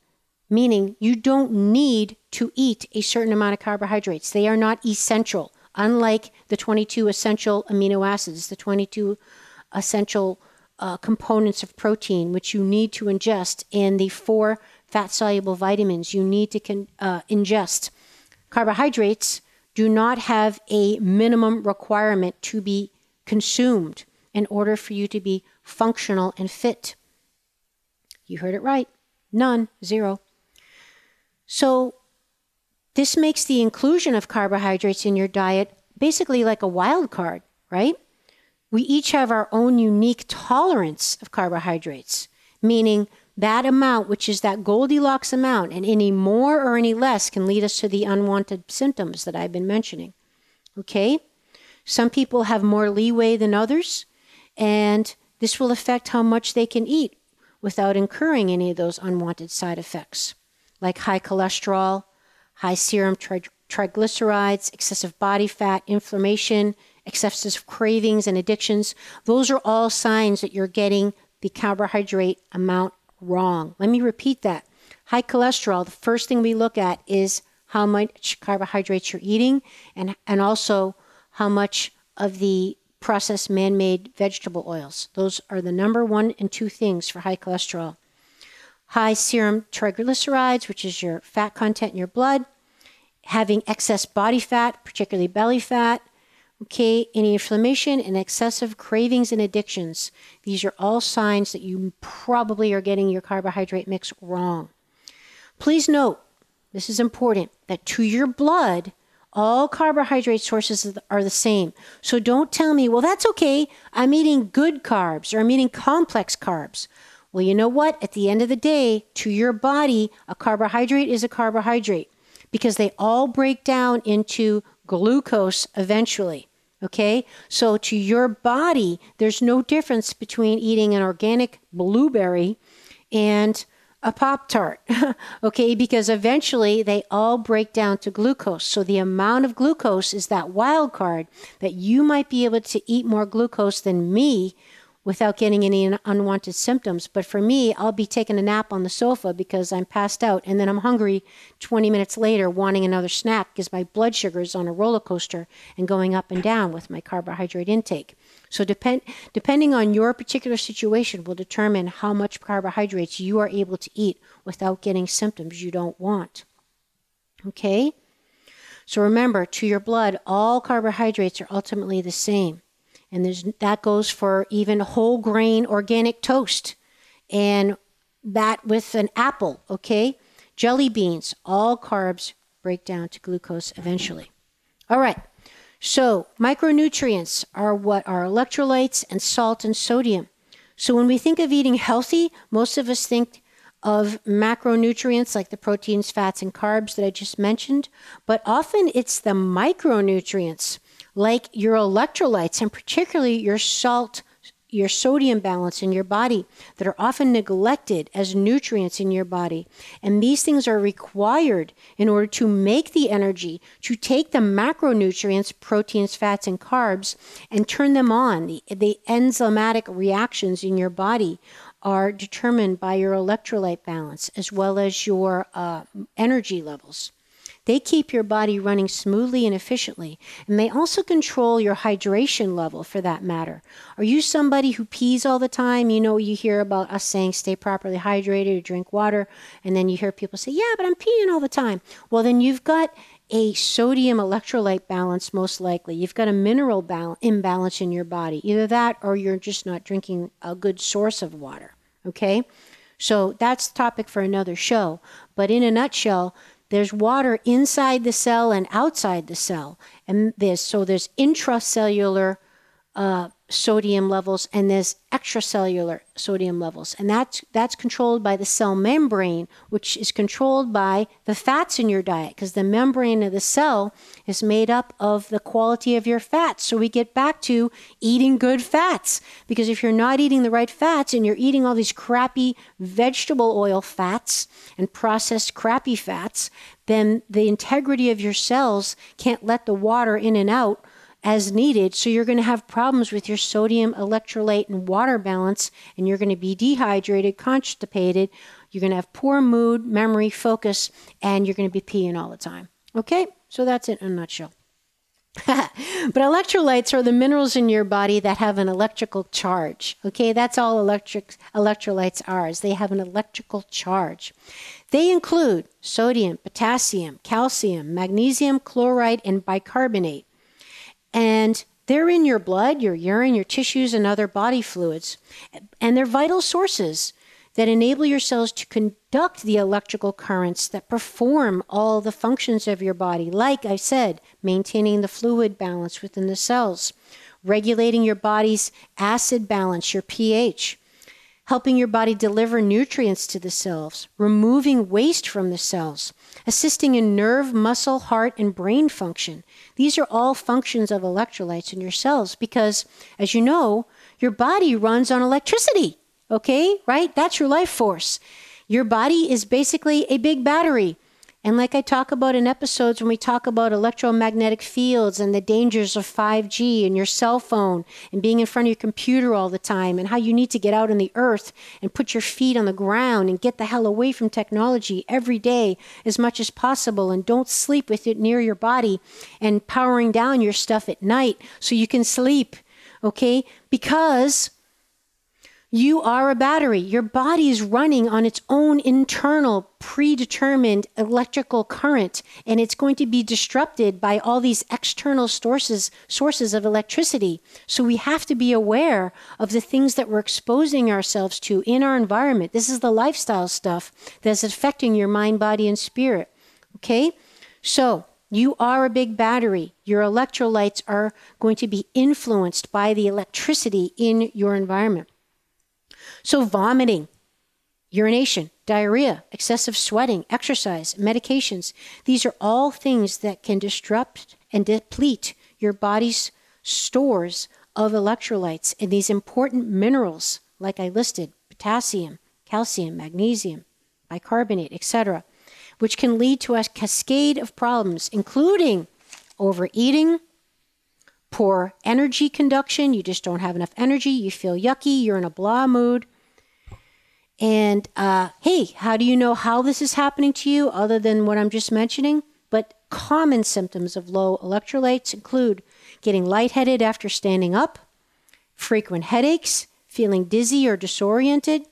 meaning you don't need to eat a certain amount of carbohydrates. They are not essential, unlike the 22 essential amino acids, the 22 essential uh, components of protein, which you need to ingest, and the four fat soluble vitamins you need to con- uh, ingest. Carbohydrates do not have a minimum requirement to be consumed in order for you to be functional and fit. You heard it right. None, zero. So, this makes the inclusion of carbohydrates in your diet basically like a wild card, right? We each have our own unique tolerance of carbohydrates, meaning that amount, which is that Goldilocks amount, and any more or any less can lead us to the unwanted symptoms that I've been mentioning. Okay? Some people have more leeway than others, and this will affect how much they can eat without incurring any of those unwanted side effects, like high cholesterol, high serum tri- triglycerides, excessive body fat, inflammation, excessive cravings, and addictions. Those are all signs that you're getting the carbohydrate amount wrong. Let me repeat that. High cholesterol, the first thing we look at is how much carbohydrates you're eating and, and also how much of the processed man made vegetable oils. Those are the number one and two things for high cholesterol. High serum triglycerides, which is your fat content in your blood, having excess body fat, particularly belly fat, okay, any inflammation and excessive cravings and addictions. These are all signs that you probably are getting your carbohydrate mix wrong. Please note, this is important, that to your blood, all carbohydrate sources are the same. So don't tell me, well, that's okay. I'm eating good carbs or I'm eating complex carbs. Well, you know what? At the end of the day, to your body, a carbohydrate is a carbohydrate because they all break down into glucose eventually. Okay, so to your body, there's no difference between eating an organic blueberry and a Pop Tart. okay, because eventually they all break down to glucose. So the amount of glucose is that wild card that you might be able to eat more glucose than me without getting any unwanted symptoms. But for me, I'll be taking a nap on the sofa because I'm passed out and then I'm hungry 20 minutes later wanting another snack because my blood sugar is on a roller coaster and going up and down with my carbohydrate intake. So depend, depending on your particular situation will determine how much carbohydrates you are able to eat without getting symptoms you don't want. Okay? So remember, to your blood, all carbohydrates are ultimately the same. And there's, that goes for even whole grain organic toast and that with an apple, okay? Jelly beans, all carbs break down to glucose eventually. All right. So, micronutrients are what are electrolytes and salt and sodium. So, when we think of eating healthy, most of us think of macronutrients like the proteins, fats, and carbs that I just mentioned, but often it's the micronutrients like your electrolytes and particularly your salt your sodium balance in your body that are often neglected as nutrients in your body. And these things are required in order to make the energy to take the macronutrients, proteins, fats, and carbs, and turn them on. The, the enzymatic reactions in your body are determined by your electrolyte balance as well as your uh, energy levels. They keep your body running smoothly and efficiently, and they also control your hydration level for that matter. Are you somebody who pees all the time? You know, you hear about us saying stay properly hydrated or drink water, and then you hear people say, yeah, but I'm peeing all the time. Well, then you've got a sodium electrolyte balance, most likely. You've got a mineral balance, imbalance in your body. Either that or you're just not drinking a good source of water. Okay? So that's topic for another show. But in a nutshell, there's water inside the cell and outside the cell. And there's so there's intracellular uh, sodium levels and there's extracellular sodium levels. And that's that's controlled by the cell membrane which is controlled by the fats in your diet because the membrane of the cell is made up of the quality of your fats. So we get back to eating good fats because if you're not eating the right fats and you're eating all these crappy vegetable oil fats and processed crappy fats then the integrity of your cells can't let the water in and out as needed. So you're going to have problems with your sodium, electrolyte, and water balance, and you're going to be dehydrated, constipated. You're going to have poor mood, memory, focus, and you're going to be peeing all the time. Okay, so that's it in a nutshell. but electrolytes are the minerals in your body that have an electrical charge. Okay, that's all electric electrolytes are. Is they have an electrical charge. They include sodium, potassium, calcium, magnesium, chloride, and bicarbonate and they're in your blood, your urine, your tissues, and other body fluids. And they're vital sources that enable your cells to conduct the electrical currents that perform all the functions of your body. Like I said, maintaining the fluid balance within the cells, regulating your body's acid balance, your pH, helping your body deliver nutrients to the cells, removing waste from the cells, assisting in nerve, muscle, heart, and brain function. These are all functions of electrolytes in your cells because, as you know, your body runs on electricity. Okay, right? That's your life force. Your body is basically a big battery. And like I talk about in episodes when we talk about electromagnetic fields and the dangers of 5G and your cell phone and being in front of your computer all the time and how you need to get out in the earth and put your feet on the ground and get the hell away from technology every day as much as possible and don't sleep with it near your body and powering down your stuff at night so you can sleep. Okay? Because you are a battery. Your body is running on its own internal predetermined electrical current and it's going to be disrupted by all these external sources sources of electricity. So we have to be aware of the things that we're exposing ourselves to in our environment. This is the lifestyle stuff that's affecting your mind, body and spirit. Okay? So, you are a big battery. Your electrolytes are going to be influenced by the electricity in your environment. So, vomiting, urination, diarrhea, excessive sweating, exercise, medications, these are all things that can disrupt and deplete your body's stores of electrolytes and these important minerals, like I listed potassium, calcium, magnesium, bicarbonate, etc., which can lead to a cascade of problems, including overeating, poor energy conduction. You just don't have enough energy. You feel yucky. You're in a blah mood. And uh, hey, how do you know how this is happening to you other than what I'm just mentioning? But common symptoms of low electrolytes include getting lightheaded after standing up, frequent headaches, feeling dizzy or disoriented,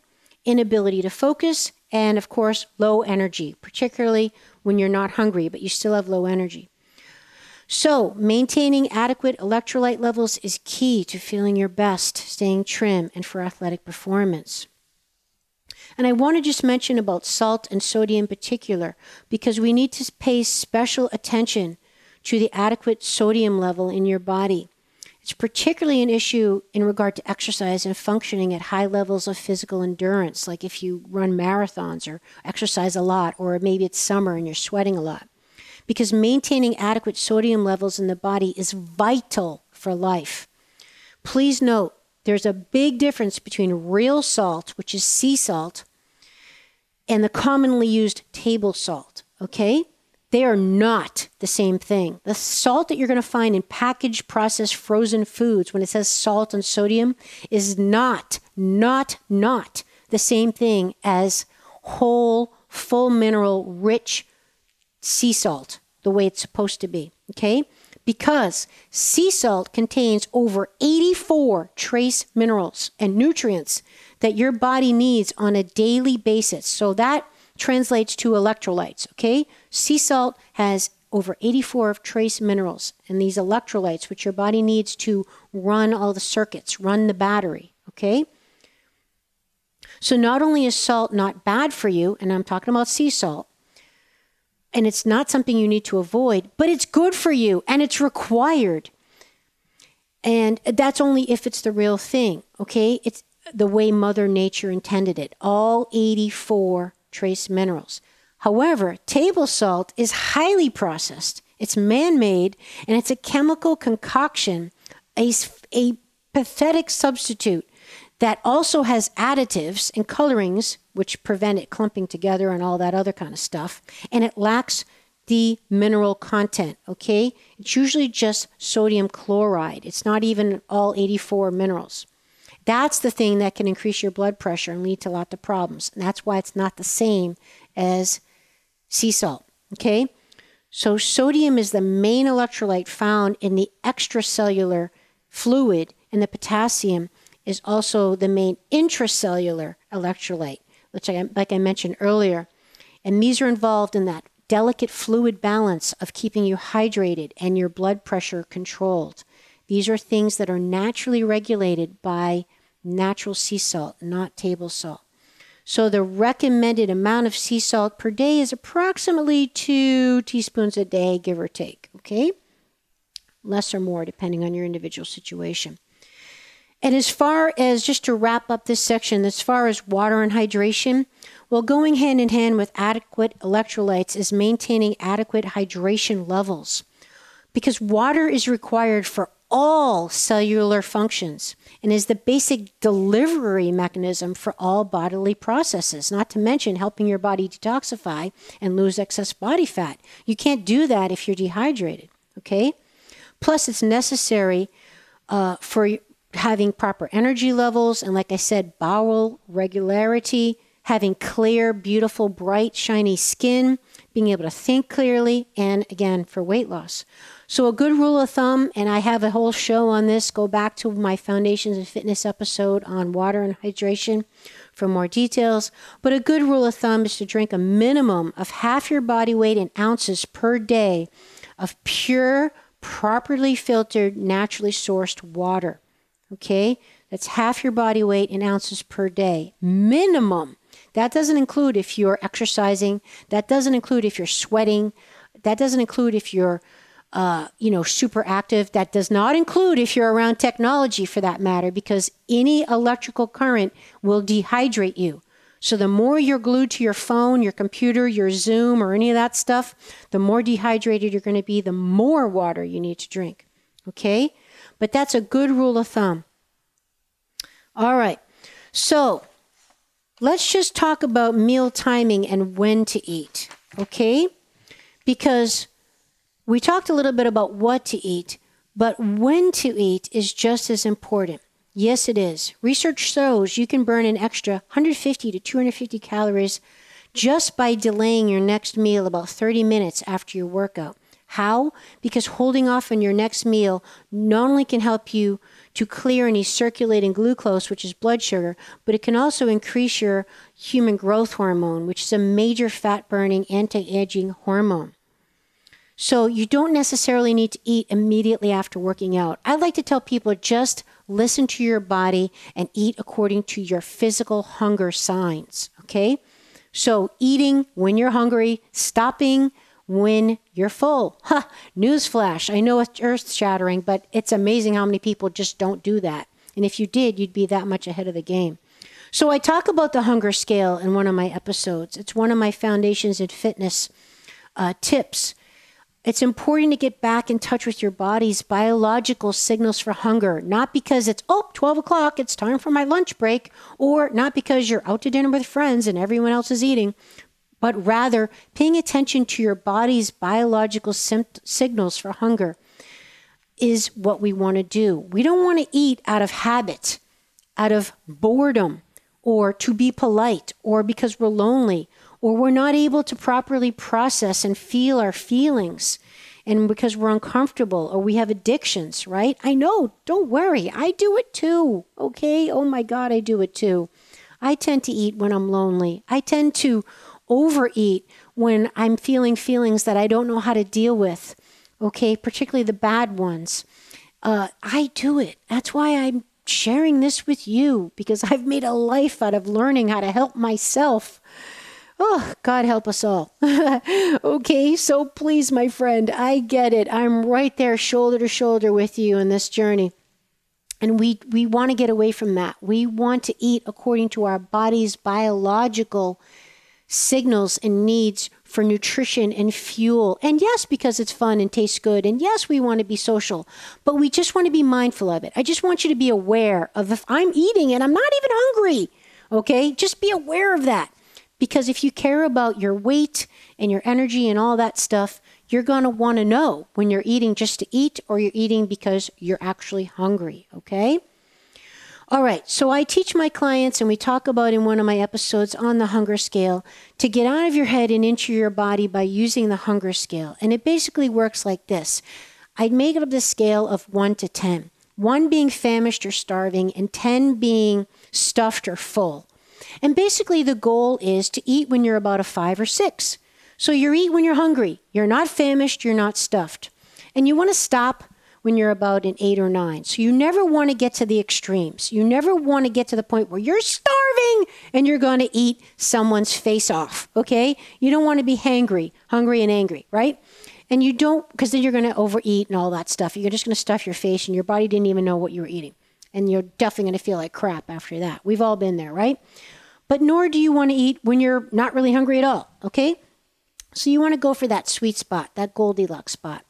inability to focus, and of course, low energy, particularly when you're not hungry but you still have low energy. So, maintaining adequate electrolyte levels is key to feeling your best, staying trim, and for athletic performance. And I want to just mention about salt and sodium in particular, because we need to pay special attention to the adequate sodium level in your body. It's particularly an issue in regard to exercise and functioning at high levels of physical endurance, like if you run marathons or exercise a lot, or maybe it's summer and you're sweating a lot. Because maintaining adequate sodium levels in the body is vital for life. Please note There's a big difference between real salt, which is sea salt, and the commonly used table salt. Okay? They are not the same thing. The salt that you're going to find in packaged, processed, frozen foods, when it says salt and sodium, is not, not, not the same thing as whole, full mineral, rich sea salt, the way it's supposed to be. Okay? Because sea salt contains over 84 trace minerals and nutrients that your body needs on a daily basis. So that translates to electrolytes. Okay? Sea salt has over 84 of trace minerals and these electrolytes, which your body needs to run all the circuits, run the battery. Okay? So not only is salt not bad for you, and I'm talking about sea salt, and it's not something you need to avoid, but it's good for you and it's required. And that's only if it's the real thing, okay? It's the way Mother Nature intended it. All 84 trace minerals. However, table salt is highly processed. It's man made and it's a chemical concoction, a, a pathetic substitute that also has additives and colorings which prevent it clumping together and all that other kind of stuff. And it lacks the mineral content, okay? It's usually just sodium chloride. It's not even all 84 minerals. That's the thing that can increase your blood pressure and lead to lots of problems. And that's why it's not the same as sea salt. Okay? So, sodium is the main electrolyte found in the extracellular fluid, and the potassium is also the main intracellular electrolyte, which, I, like I mentioned earlier. And these are involved in that delicate fluid balance of keeping you hydrated and your blood pressure controlled. These are things that are naturally regulated by natural sea salt, not table salt. So the recommended amount of sea salt per day is approximately two teaspoons a day, give or take. Okay? Less or more, depending on your individual situation. And as far as just to wrap up this section, as far as water and hydration, well, going hand in hand with adequate electrolytes is maintaining adequate hydration levels because water is required for all cellular functions and is the basic delivery mechanism for all bodily processes, not to mention helping your body detoxify and lose excess body fat. You can't do that if you're dehydrated, okay? Plus, it's necessary uh, for having proper energy levels and, like I said, bowel regularity, having clear, beautiful, bright, shiny skin, being able to think clearly, and again, for weight loss. So, a good rule of thumb, and I have a whole show on this, go back to my Foundations and Fitness episode on water and hydration for more details. But a good rule of thumb is to drink a minimum of half your body weight in ounces per day of pure, properly filtered, naturally sourced water. Okay? That's half your body weight in ounces per day. Minimum. That doesn't include if you're exercising. That doesn't include if you're sweating. That doesn't include if you're uh, you know, super active. That does not include if you're around technology for that matter, because any electrical current will dehydrate you. So the more you're glued to your phone, your computer, your Zoom, or any of that stuff, the more dehydrated you're going to be, the more water you need to drink. Okay? But that's a good rule of thumb. All right. So let's just talk about meal timing and when to eat. Okay? Because we talked a little bit about what to eat, but when to eat is just as important. Yes, it is. Research shows you can burn an extra 150 to 250 calories just by delaying your next meal about 30 minutes after your workout. How? Because holding off on your next meal not only can help you to clear any circulating glucose, which is blood sugar, but it can also increase your human growth hormone, which is a major fat burning anti aging hormone. So you don't necessarily need to eat immediately after working out. I like to tell people just listen to your body and eat according to your physical hunger signs. Okay? So eating when you're hungry, stopping when you're full. Ha! Newsflash. I know it's earth shattering, but it's amazing how many people just don't do that. And if you did, you'd be that much ahead of the game. So I talk about the hunger scale in one of my episodes. It's one of my foundations in fitness uh, tips It's important to get back in touch with your body's biological signals for hunger, not because it's, oh, 12 o'clock, it's time for my lunch break, or not because you're out to dinner with friends and everyone else is eating, but rather paying attention to your body's biological sim- signals for hunger is what we want to do. We don't want to eat out of habit, out of boredom, or to be polite, or because we're lonely, or we're not able to properly process and feel our feelings and because we're uncomfortable or we have addictions, right? I know, don't worry. I do it too. Okay? Oh my God, I do it too. I tend to eat when I'm lonely. I tend to overeat when I'm feeling feelings that I don't know how to deal with. Okay? Particularly the bad ones. Uh, I do it. That's why I'm sharing this with you because I've made a life out of learning how to help myself Oh, God help us all. okay, so please, my friend, I get it. I'm right there, shoulder to shoulder with you in this journey. And we, we want to get away from that. We want to eat according to our body's biological signals and needs for nutrition and fuel. And yes, because it's fun and tastes good. And yes, we want to be social, but we just want to be mindful of it. I just want you to be aware of if I'm eating and I'm not even hungry. Okay, just be aware of that. Because if you care about your weight and your energy and all that stuff, you're going to want to know when you're eating just to eat or you're eating because you're actually hungry, okay? All right, so I teach my clients, and we talk about in one of my episodes on the hunger scale, to get out of your head and into your body by using the hunger scale. And it basically works like this I'd make up the scale of 1 to 10, 1 being famished or starving, and 10 being stuffed or full. And basically, the goal is to eat when you're about a five or six. So you eat when you're hungry. You're not famished, you're not stuffed. And you want to stop when you're about an eight or nine. So you never want to get to the extremes. You never want to get to the point where you're starving and you're going to eat someone's face off. Okay? You don't want to be hangry, hungry and angry, right? And you don't, because then you're going to overeat and all that stuff. You're just going to stuff your face and your body didn't even know what you were eating. And you're definitely going to feel like crap after that. We've all been there, right? but nor do you want to eat when you're not really hungry at all, okay? So you want to go for that sweet spot, that Goldilocks spot,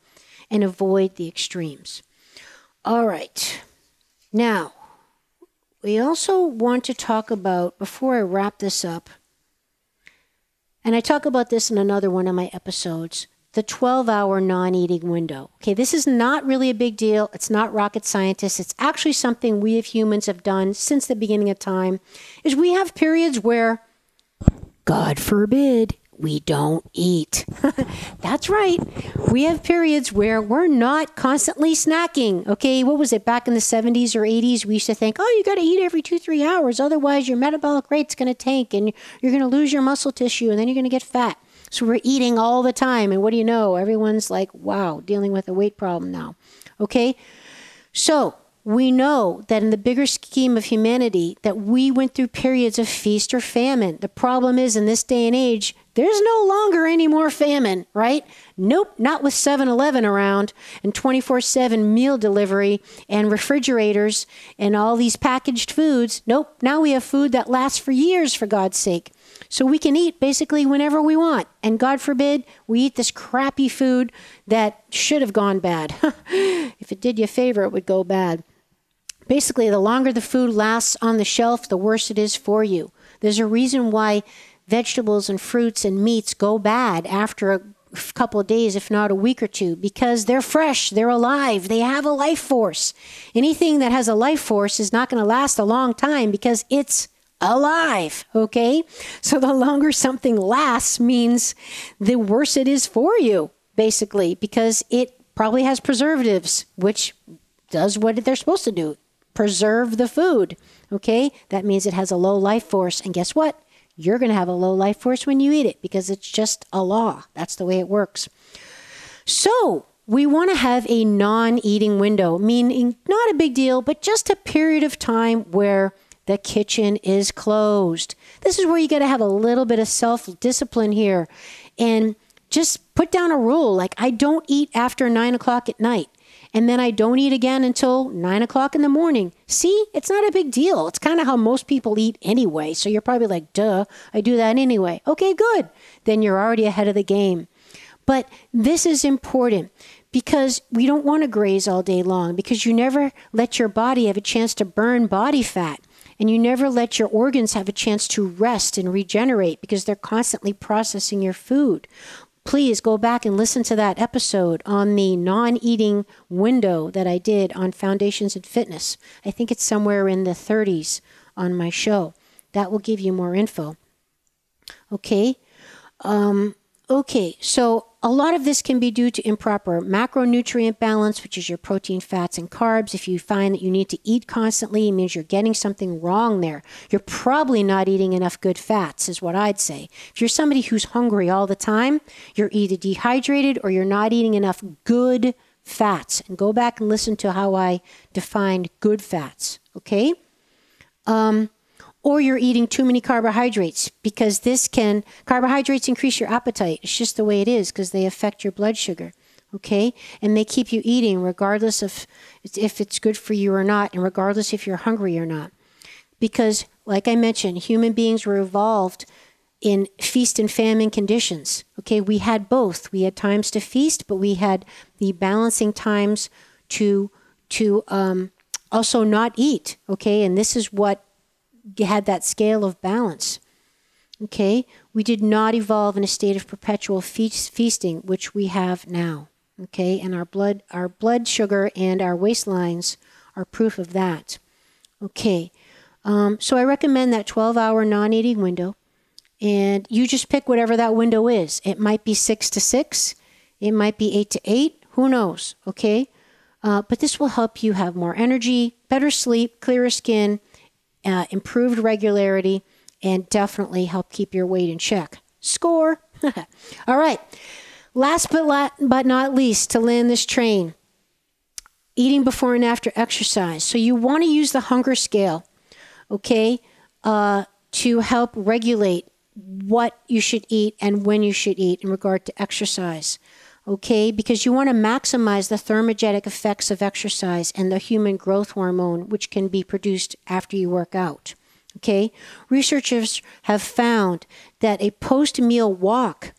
and avoid the extremes. All right. Now, we also want to talk about, before I wrap this up, and I talk about this in another one of my episodes, the 12 hour non eating window. Okay, this is not really a big deal. It's not rocket scientists. It's actually something we as humans have done since the beginning of time. Is we have periods where, God forbid, we don't eat. That's right. We have periods where we're not constantly snacking. Okay, what was it back in the 70s or 80s? We used to think, oh, you got to eat every two, three hours. Otherwise, your metabolic rate's going to tank and you're going to lose your muscle tissue and then you're going to get fat. So we're eating all the time. And what do you know? Everyone's like, wow, dealing with a weight problem now. Okay? So we know that in the bigger scheme of humanity that we went through periods of feast or famine. The problem is in this day and age, there's no longer any more famine, right? Nope, not with 7-Eleven around and 24/7 meal delivery and refrigerators and all these packaged foods. Nope, now we have food that lasts for years for God's sake. So we can eat basically whenever we want. And God forbid we eat this crappy food that should have gone bad. if it did you a favor, it would go bad. Basically, the longer the food lasts on the shelf, the worse it is for you. There's a reason why vegetables and fruits and meats go bad after a couple of days, if not a week or two, because they're fresh, they're alive, they have a life force. Anything that has a life force is not going to last a long time because it's alive. Okay. So the longer something lasts means the worse it is for you, basically, because it probably has preservatives, which does what they're supposed to do preserve the food. Okay. That means it has a low life force. And guess what? You're going to have a low life force when you eat it because it's just a law. That's the way it works. So, we want to have a non eating window, meaning not a big deal, but just a period of time where the kitchen is closed. This is where you got to have a little bit of self discipline here and just put down a rule like, I don't eat after nine o'clock at night. And then I don't eat again until nine o'clock in the morning. See, it's not a big deal. It's kind of how most people eat anyway. So you're probably like, duh, I do that anyway. Okay, good. Then you're already ahead of the game. But this is important because we don't want to graze all day long because you never let your body have a chance to burn body fat and you never let your organs have a chance to rest and regenerate because they're constantly processing your food. Please go back and listen to that episode on the non eating window that I did on foundations and fitness. I think it's somewhere in the 30s on my show. That will give you more info. Okay. Um, okay. So a lot of this can be due to improper macronutrient balance, which is your protein, fats, and carbs. If you find that you need to eat constantly, it means you're getting something wrong there. You're probably not eating enough good fats, is what I'd say. If you're somebody who's hungry all the time, you're either dehydrated or you're not eating enough good fats. And go back and listen to how I defined good fats, okay? Um, or you're eating too many carbohydrates because this can carbohydrates increase your appetite. It's just the way it is because they affect your blood sugar okay? And they keep you eating regardless of if it's good for you or not and regardless if you're hungry or not. Because like i mentioned human beings were evolved in feast and famine conditions okay? We had both. We had times to feast but we had the balancing times to to um, also not eat okay? And this is what had that scale of balance. Okay, we did not evolve in a state of perpetual feast, feasting, which we have now. Okay, and our blood, our blood sugar, and our waistlines are proof of that. Okay, um, so I recommend that 12-hour non-eating window, and you just pick whatever that window is. It might be six to six, it might be eight to eight. Who knows? Okay, uh, but this will help you have more energy, better sleep, clearer skin uh, improved regularity, and definitely help keep your weight in check. Score! All right. Last but, la- but not least, to land this train, eating before and after exercise. So you want to use the hunger scale, okay, uh, to help regulate what you should eat and when you should eat in regard to exercise okay? Because you want to maximize the thermogenic effects of exercise and the human growth hormone, which can be produced after you work out, okay? Researchers have found that a post meal walk,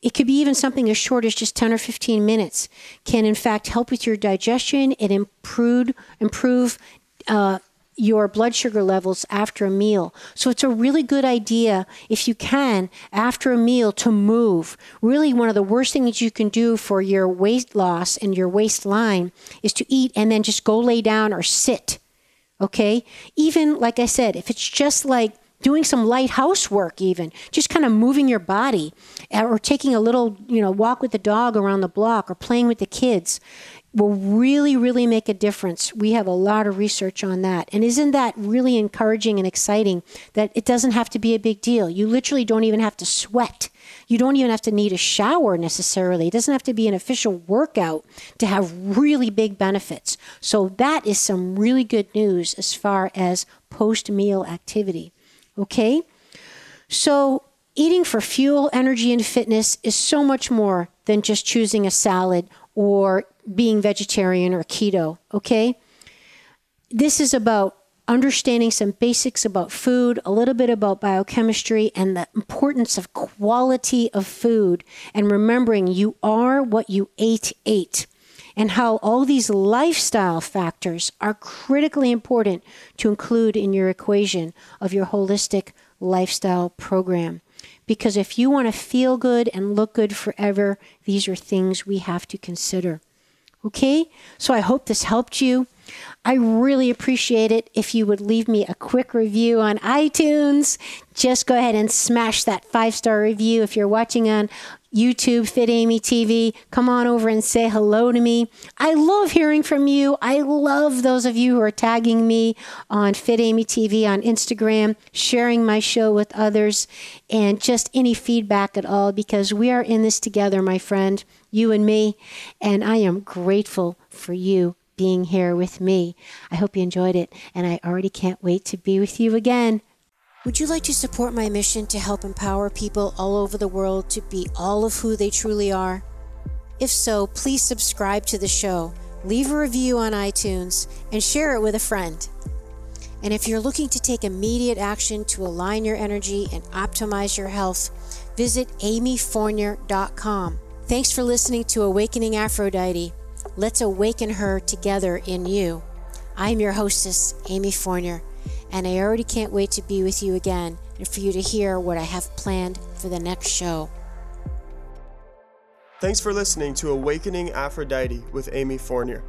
it could be even something as short as just 10 or 15 minutes, can in fact help with your digestion and improve, improve uh, your blood sugar levels after a meal. So it's a really good idea, if you can, after a meal to move. Really, one of the worst things you can do for your weight loss and your waistline is to eat and then just go lay down or sit. Okay? Even, like I said, if it's just like doing some light housework even just kind of moving your body eh, or taking a little you know walk with the dog around the block or playing with the kids will really, really make a difference. We have a lot of research on that. And isn't that really encouraging and exciting that it doesn't have to be a big deal? You literally don't even have to sweat. You don't even have to need a shower necessarily. It doesn't have to be an official workout to have really big benefits. So, that is some really good news as far as post meal activity. Okay? So, eating for fuel, energy, and fitness is so much more than just choosing a salad or being vegetarian or keto, okay? This is about understanding some basics about food, a little bit about biochemistry, and the importance of quality of food, and remembering you are what you ate, ate, and how all these lifestyle factors are critically important to include in your equation of your holistic lifestyle program. Because if you want to feel good and look good forever, these are things we have to consider. Okay? So I hope this helped you. I really appreciate it if you would leave me a quick review on iTunes. Just go ahead and smash that five star review. If you're watching on YouTube, Fit Amy TV, come on over and say hello to me. I love hearing from you. I love those of you who are tagging me on Fit Amy TV on Instagram, sharing my show with others, and just any feedback at all because we are in this together, my friend, you and me. And I am grateful for you being here with me. I hope you enjoyed it, and I already can't wait to be with you again. Would you like to support my mission to help empower people all over the world to be all of who they truly are? If so, please subscribe to the show, leave a review on iTunes, and share it with a friend. And if you're looking to take immediate action to align your energy and optimize your health, visit amyfournier.com Thanks for listening to Awakening Aphrodite. Let's awaken her together in you. I'm your hostess, Amy Fournier, and I already can't wait to be with you again and for you to hear what I have planned for the next show. Thanks for listening to Awakening Aphrodite with Amy Fournier.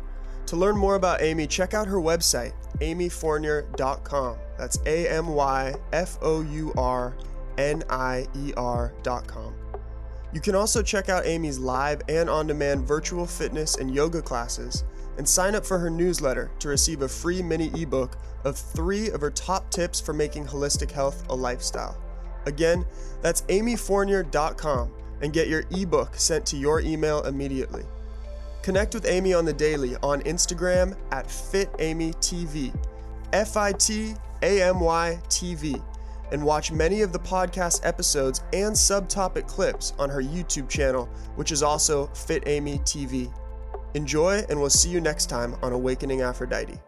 To learn more about Amy, check out her website, amyfournier.com. That's A M Y F O U R N I E R.com. You can also check out Amy's live and on demand virtual fitness and yoga classes and sign up for her newsletter to receive a free mini ebook of three of her top tips for making holistic health a lifestyle. Again, that's amyfournier.com and get your ebook sent to your email immediately. Connect with Amy on the daily on Instagram at FitAmyTV, F I T A M Y TV, and watch many of the podcast episodes and subtopic clips on her YouTube channel, which is also Fit Amy TV. Enjoy, and we'll see you next time on Awakening Aphrodite.